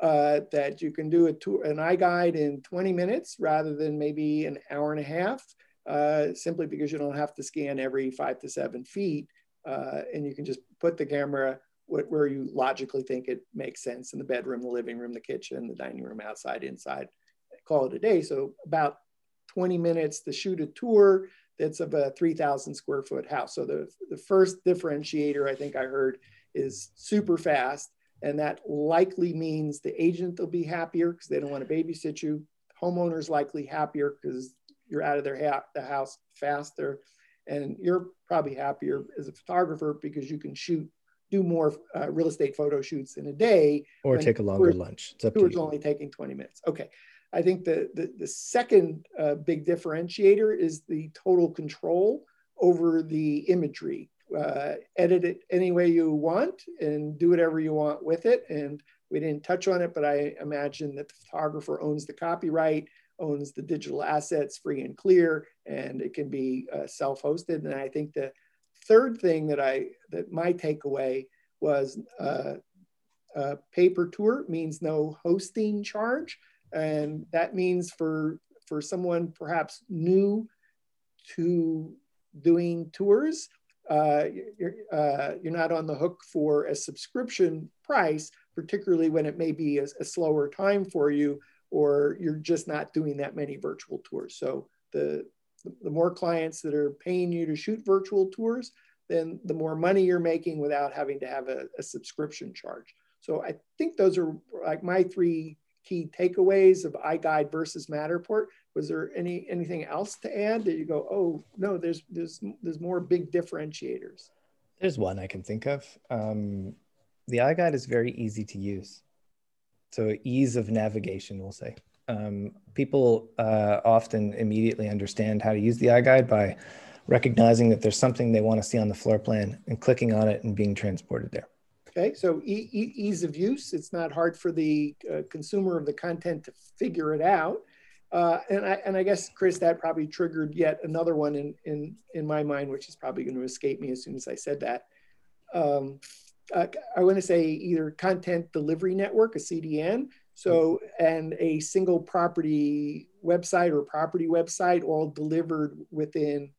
Uh, that you can do a tour, an iGuide in 20 minutes rather than maybe an hour and a half, uh, simply because you don't have to scan every five to seven feet. Uh, and you can just put the camera where you logically think it makes sense in the bedroom, the living room, the kitchen, the dining room, outside, inside, call it a day. So about 20 minutes to shoot a tour that's of a 3,000 square foot house. So the, the first differentiator I think I heard is super fast. And that likely means the agent will be happier because they don't want to babysit you. Homeowners likely happier because you're out of their ha- the house faster. And you're probably happier as a photographer because you can shoot do more uh, real estate photo shoots in a day. Or take a longer lunch. It's tour's only taking 20 minutes. Okay. I think the, the, the second uh, big differentiator is the total control over the imagery. Uh, edit it any way you want and do whatever you want with it. And we didn't touch on it, but I imagine that the photographer owns the copyright, owns the digital assets free and clear, and it can be uh, self-hosted. And I think the third thing that I that my takeaway was uh, uh, pay per tour means no hosting charge, and that means for for someone perhaps new to doing tours, uh, you're, uh, you're not on the hook for a subscription price, particularly when it may be a, a, slower time for you, or you're just not doing that many virtual tours. So the the more clients that are paying you to shoot virtual tours, then the more money you're making without having to have a, a subscription charge. So I think those are like my three key takeaways of iGuide versus Matterport. Was there any anything else to add that you go, oh no, there's there's there's more big differentiators? There's one I can think of. Um, the iGuide is very easy to use. So ease of navigation, we'll say um, people uh, often immediately understand how to use the iGuide by recognizing that there's something they want to see on the floor plan and clicking on it and being transported there. Okay, so e e ease of use. It's not hard for the uh, consumer of the content to figure it out. Uh, and, I, and I guess, Chris, that probably triggered yet another one in, in, in my mind, which is probably going to escape me as soon as I said that. Um, uh, I want to say either content delivery network, a CDN, so, and a single property website or property website all delivered within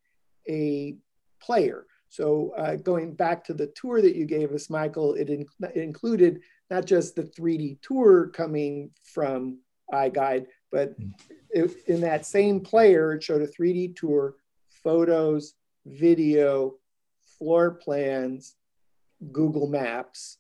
a player. So, uh, going back to the tour that you gave us, Michael, it, in, it included not just the 3D tour coming from iGuide, but hmm. it, in that same player, it showed a 3D tour, photos, video, floor plans, Google Maps,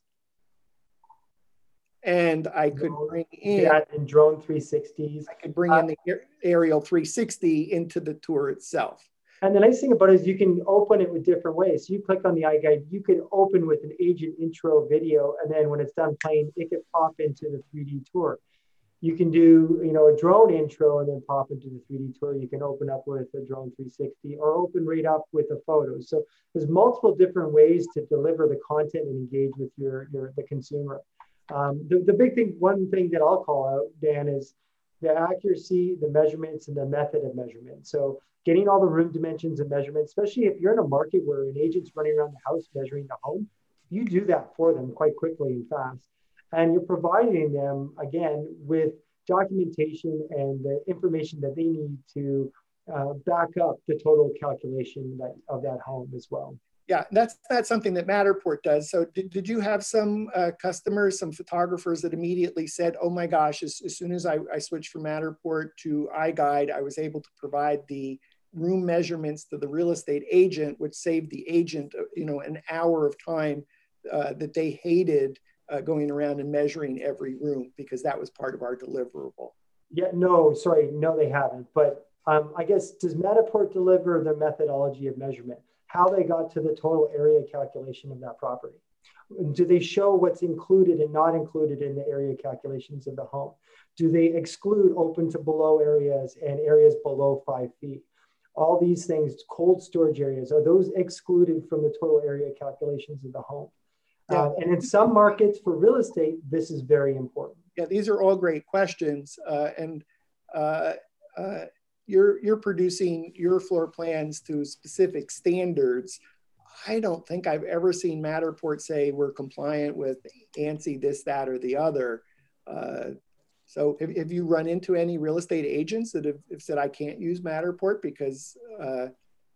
and I could bring in yeah, and drone 360s. I could bring uh, in the aerial 360 into the tour itself. And the nice thing about it is you can open it with different ways. So you click on the iGuide, you can open with an agent intro video, and then when it's done playing, it could pop into the 3D tour. You can do, you know, a drone intro and then pop into the 3D tour. You can open up with a drone 360 or open right up with a photo. So there's multiple different ways to deliver the content and engage with your, your the consumer. Um, the, the big thing, one thing that I'll call out, Dan, is the accuracy, the measurements, and the method of measurement. So getting all the room dimensions and measurements, especially if you're in a market where an agent's running around the house measuring the home, you do that for them quite quickly and fast. And you're providing them, again, with documentation and the information that they need to uh, back up the total calculation that, of that home as well. Yeah, that's that's something that Matterport does. So did, did you have some uh, customers, some photographers that immediately said, oh my gosh, as, as soon as I, I switched from Matterport to iGuide, I was able to provide the room measurements to the real estate agent, which saved the agent, uh, you know, an hour of time uh, that they hated uh, going around and measuring every room because that was part of our deliverable. Yeah, no, sorry, no, they haven't. But um, I guess does Matterport deliver their methodology of measurement? How they got to the total area calculation of that property? Do they show what's included and not included in the area calculations of the home? Do they exclude open to below areas and areas below five feet? All these things, cold storage areas, are those excluded from the total area calculations of the home? Yeah. Uh, and in some markets for real estate, this is very important. Yeah, these are all great questions. Uh, and uh, uh, you're, you're producing your floor plans to specific standards. I don't think I've ever seen Matterport say we're compliant with ANSI, this, that, or the other. Uh, so have, have, you run into any real estate agents that have, have said, I can't use Matterport because uh,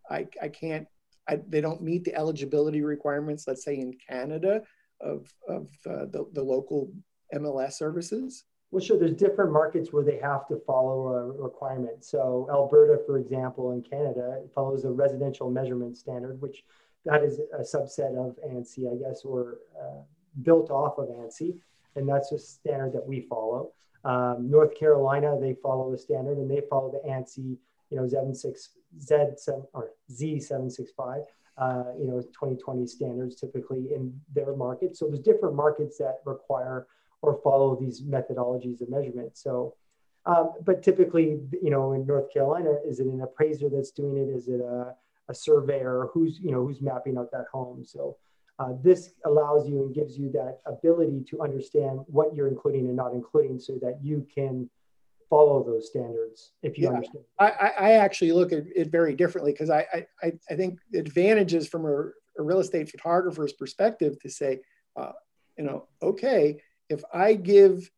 I, I can't I, they don't meet the eligibility requirements, let's say in Canada, of, of uh, the, the local MLS services? Well, sure. There's different markets where they have to follow a requirement. So Alberta, for example, in Canada, follows a residential measurement standard, which that is a subset of ANSI, I guess, or uh, built off of ANSI, and that's a standard that we follow. Um, North Carolina, they follow a standard, and they follow the ANSI you know, Z6, Z7 or Z765, uh, you know, 2020 standards typically in their market. So there's different markets that require or follow these methodologies of measurement. So, um, but typically, you know, in North Carolina, is it an appraiser that's doing it? Is it a, a surveyor who's, you know, who's mapping out that home? So uh, this allows you and gives you that ability to understand what you're including and not including so that you can follow those standards if you yeah. understand I, I actually look at it very differently because I, I i think advantages from a, a, real estate photographer's perspective to say uh, you know okay if i give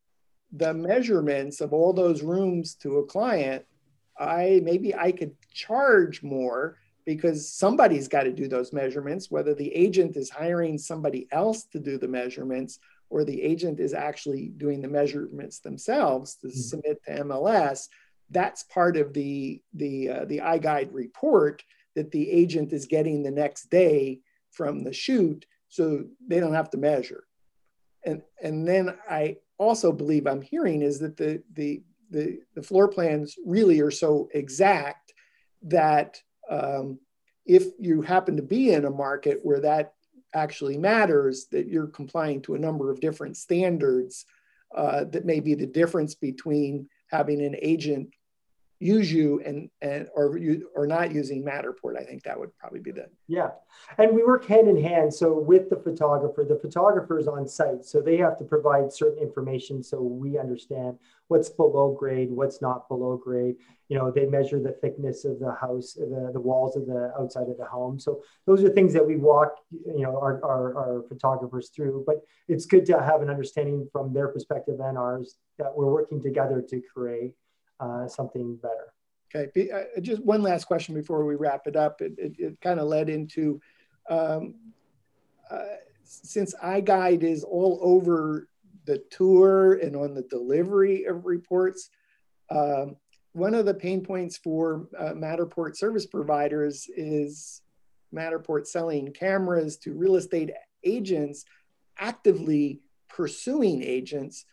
the measurements of all those rooms to a client i maybe i could charge more because somebody's got to do those measurements whether the agent is hiring somebody else to do the measurements or the agent is actually doing the measurements themselves to mm-hmm. submit to MLS, that's part of the the uh, the iGuide report that the agent is getting the next day from the shoot, so they don't have to measure. And and then I also believe I'm hearing is that the the the, the floor plans really are so exact that um, if you happen to be in a market where that actually matters that you're complying to a number of different standards uh, that may be the difference between having an agent use you and and or you or not using Matterport. I think that would probably be the yeah. And we work hand in hand. So with the photographer, the photographer is on site, so they have to provide certain information so we understand what's below grade, what's not below grade. You know, they measure the thickness of the house, the, the walls of the outside of the home. So those are things that we walk, you know, our, our, our photographers through. But it's good to have an understanding from their perspective and ours that we're working together to create uh, something better. Okay, uh, just one last question before we wrap it up. It, it, it kind of led into, um, uh, since iGuide is all over the tour and on the delivery of reports, um, one of the pain points for uh, Matterport service providers is Matterport selling cameras to real estate agents actively pursuing agents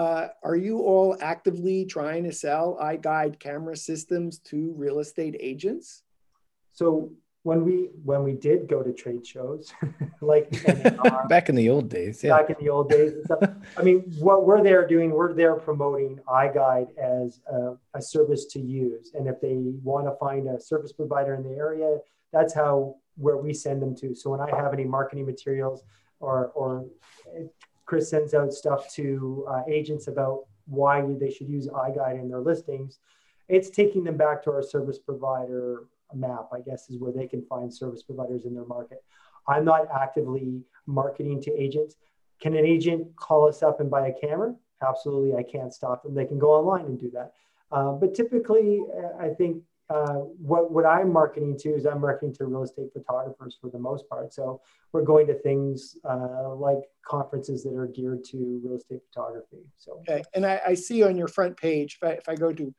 uh, are you all actively trying to sell iGuide camera systems to real estate agents? So when we when we did go to trade shows, like back in the old days, yeah. back in the old days, I mean, what we're there doing, we're there promoting iGuide as a, a service to use, and if they want to find a service provider in the area, that's how where we send them to. So when I have any marketing materials or or Chris sends out stuff to uh, agents about why they should use iGuide in their listings. It's taking them back to our service provider map, I guess, is where they can find service providers in their market. I'm not actively marketing to agents. Can an agent call us up and buy a camera? Absolutely, I can't stop them. They can go online and do that. Uh, but typically, I think uh, what what I'm marketing to is I'm marketing to real estate photographers for the most part. So we're going to things uh, like conferences that are geared to real estate photography. So okay, and I, I see on your front page if I, if I go to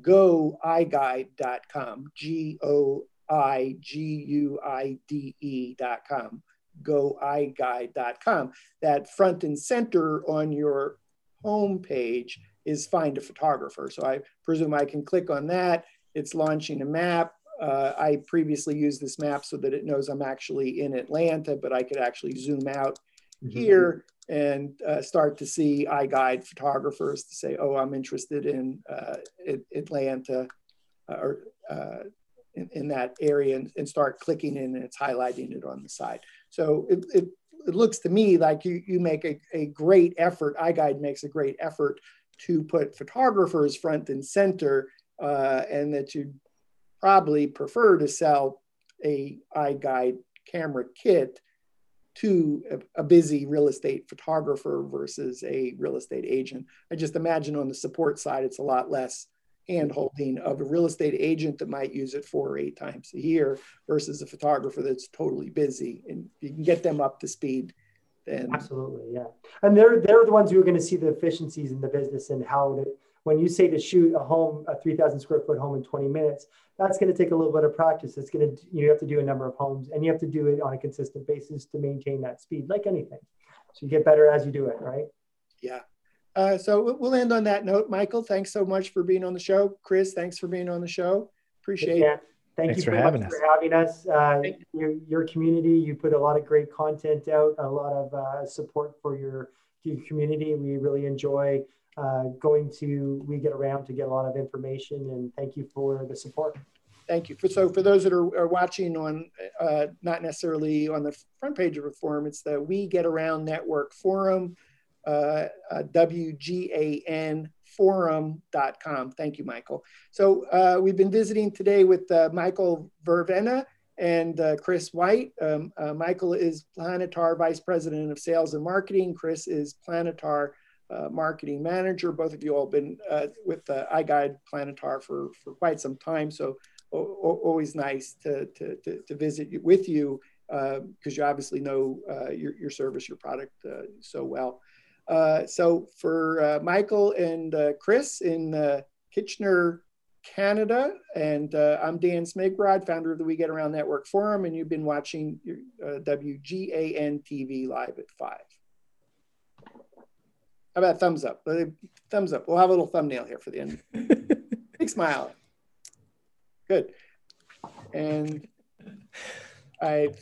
goiguide.com, G O I G U I D E.com, goiguide.com, that front and center on your home page is find a photographer. So I presume I can click on that it's launching a map. Uh, I previously used this map so that it knows I'm actually in Atlanta, but I could actually zoom out mm-hmm. here and uh, start to see iGuide photographers to say, oh, I'm interested in uh, Atlanta uh, or uh, in, in, that area and, and, start clicking in and it's highlighting it on the side. So it, it, it looks to me like you, you make a, a great effort, iGuide makes a great effort to put photographers front and center uh, and that you'd probably prefer to sell a iGuide camera kit to a, a, busy real estate photographer versus a real estate agent. I just imagine on the support side, it's a lot less handholding of a real estate agent that might use it four or eight times a year versus a photographer that's totally busy and you can get them up to speed then absolutely yeah and they're they're the ones who are going to see the efficiencies in the business and how to when you say to shoot a home, a 3,000 square foot home in 20 minutes, that's going to take a little bit of practice. It's going to, you have to do a number of homes and you have to do it on a consistent basis to maintain that speed, like anything. So you get better as you do it, right? Yeah. Uh, so we'll end on that note. Michael, thanks so much for being on the show. Chris, thanks for being on the show. Appreciate yeah. it. Thank Thanks you for having, us. for having us. Uh, your, your community, you put a lot of great content out, a lot of uh, support for your, your community. We really enjoy uh, going to we get around to get a lot of information and thank you for the support thank you for so for those that are, are watching on uh, not necessarily on the front page of a forum it's the we get around network forum uh, uh, wgan forum.com thank you michael so uh, we've been visiting today with uh, michael vervena and uh, Chris White. Um, uh, Michael is Planitar Vice President of Sales and Marketing. Chris is Planitar uh, marketing manager. Both of you all been uh, with uh, iGuide Planitar for, for quite some time. So always nice to, to, to, to, visit with you because uh, you obviously know uh, your, your service, your product so well. so for Michael and Chris in Kitchener, Canada, and I'm Dan Smigrod, founder of the We Get Around Network Forum, and you've been watching WGAN TV live at 5. How about thumbs up? Thumbs up. We'll have a little thumbnail here for the end. Big smile. Good. And I've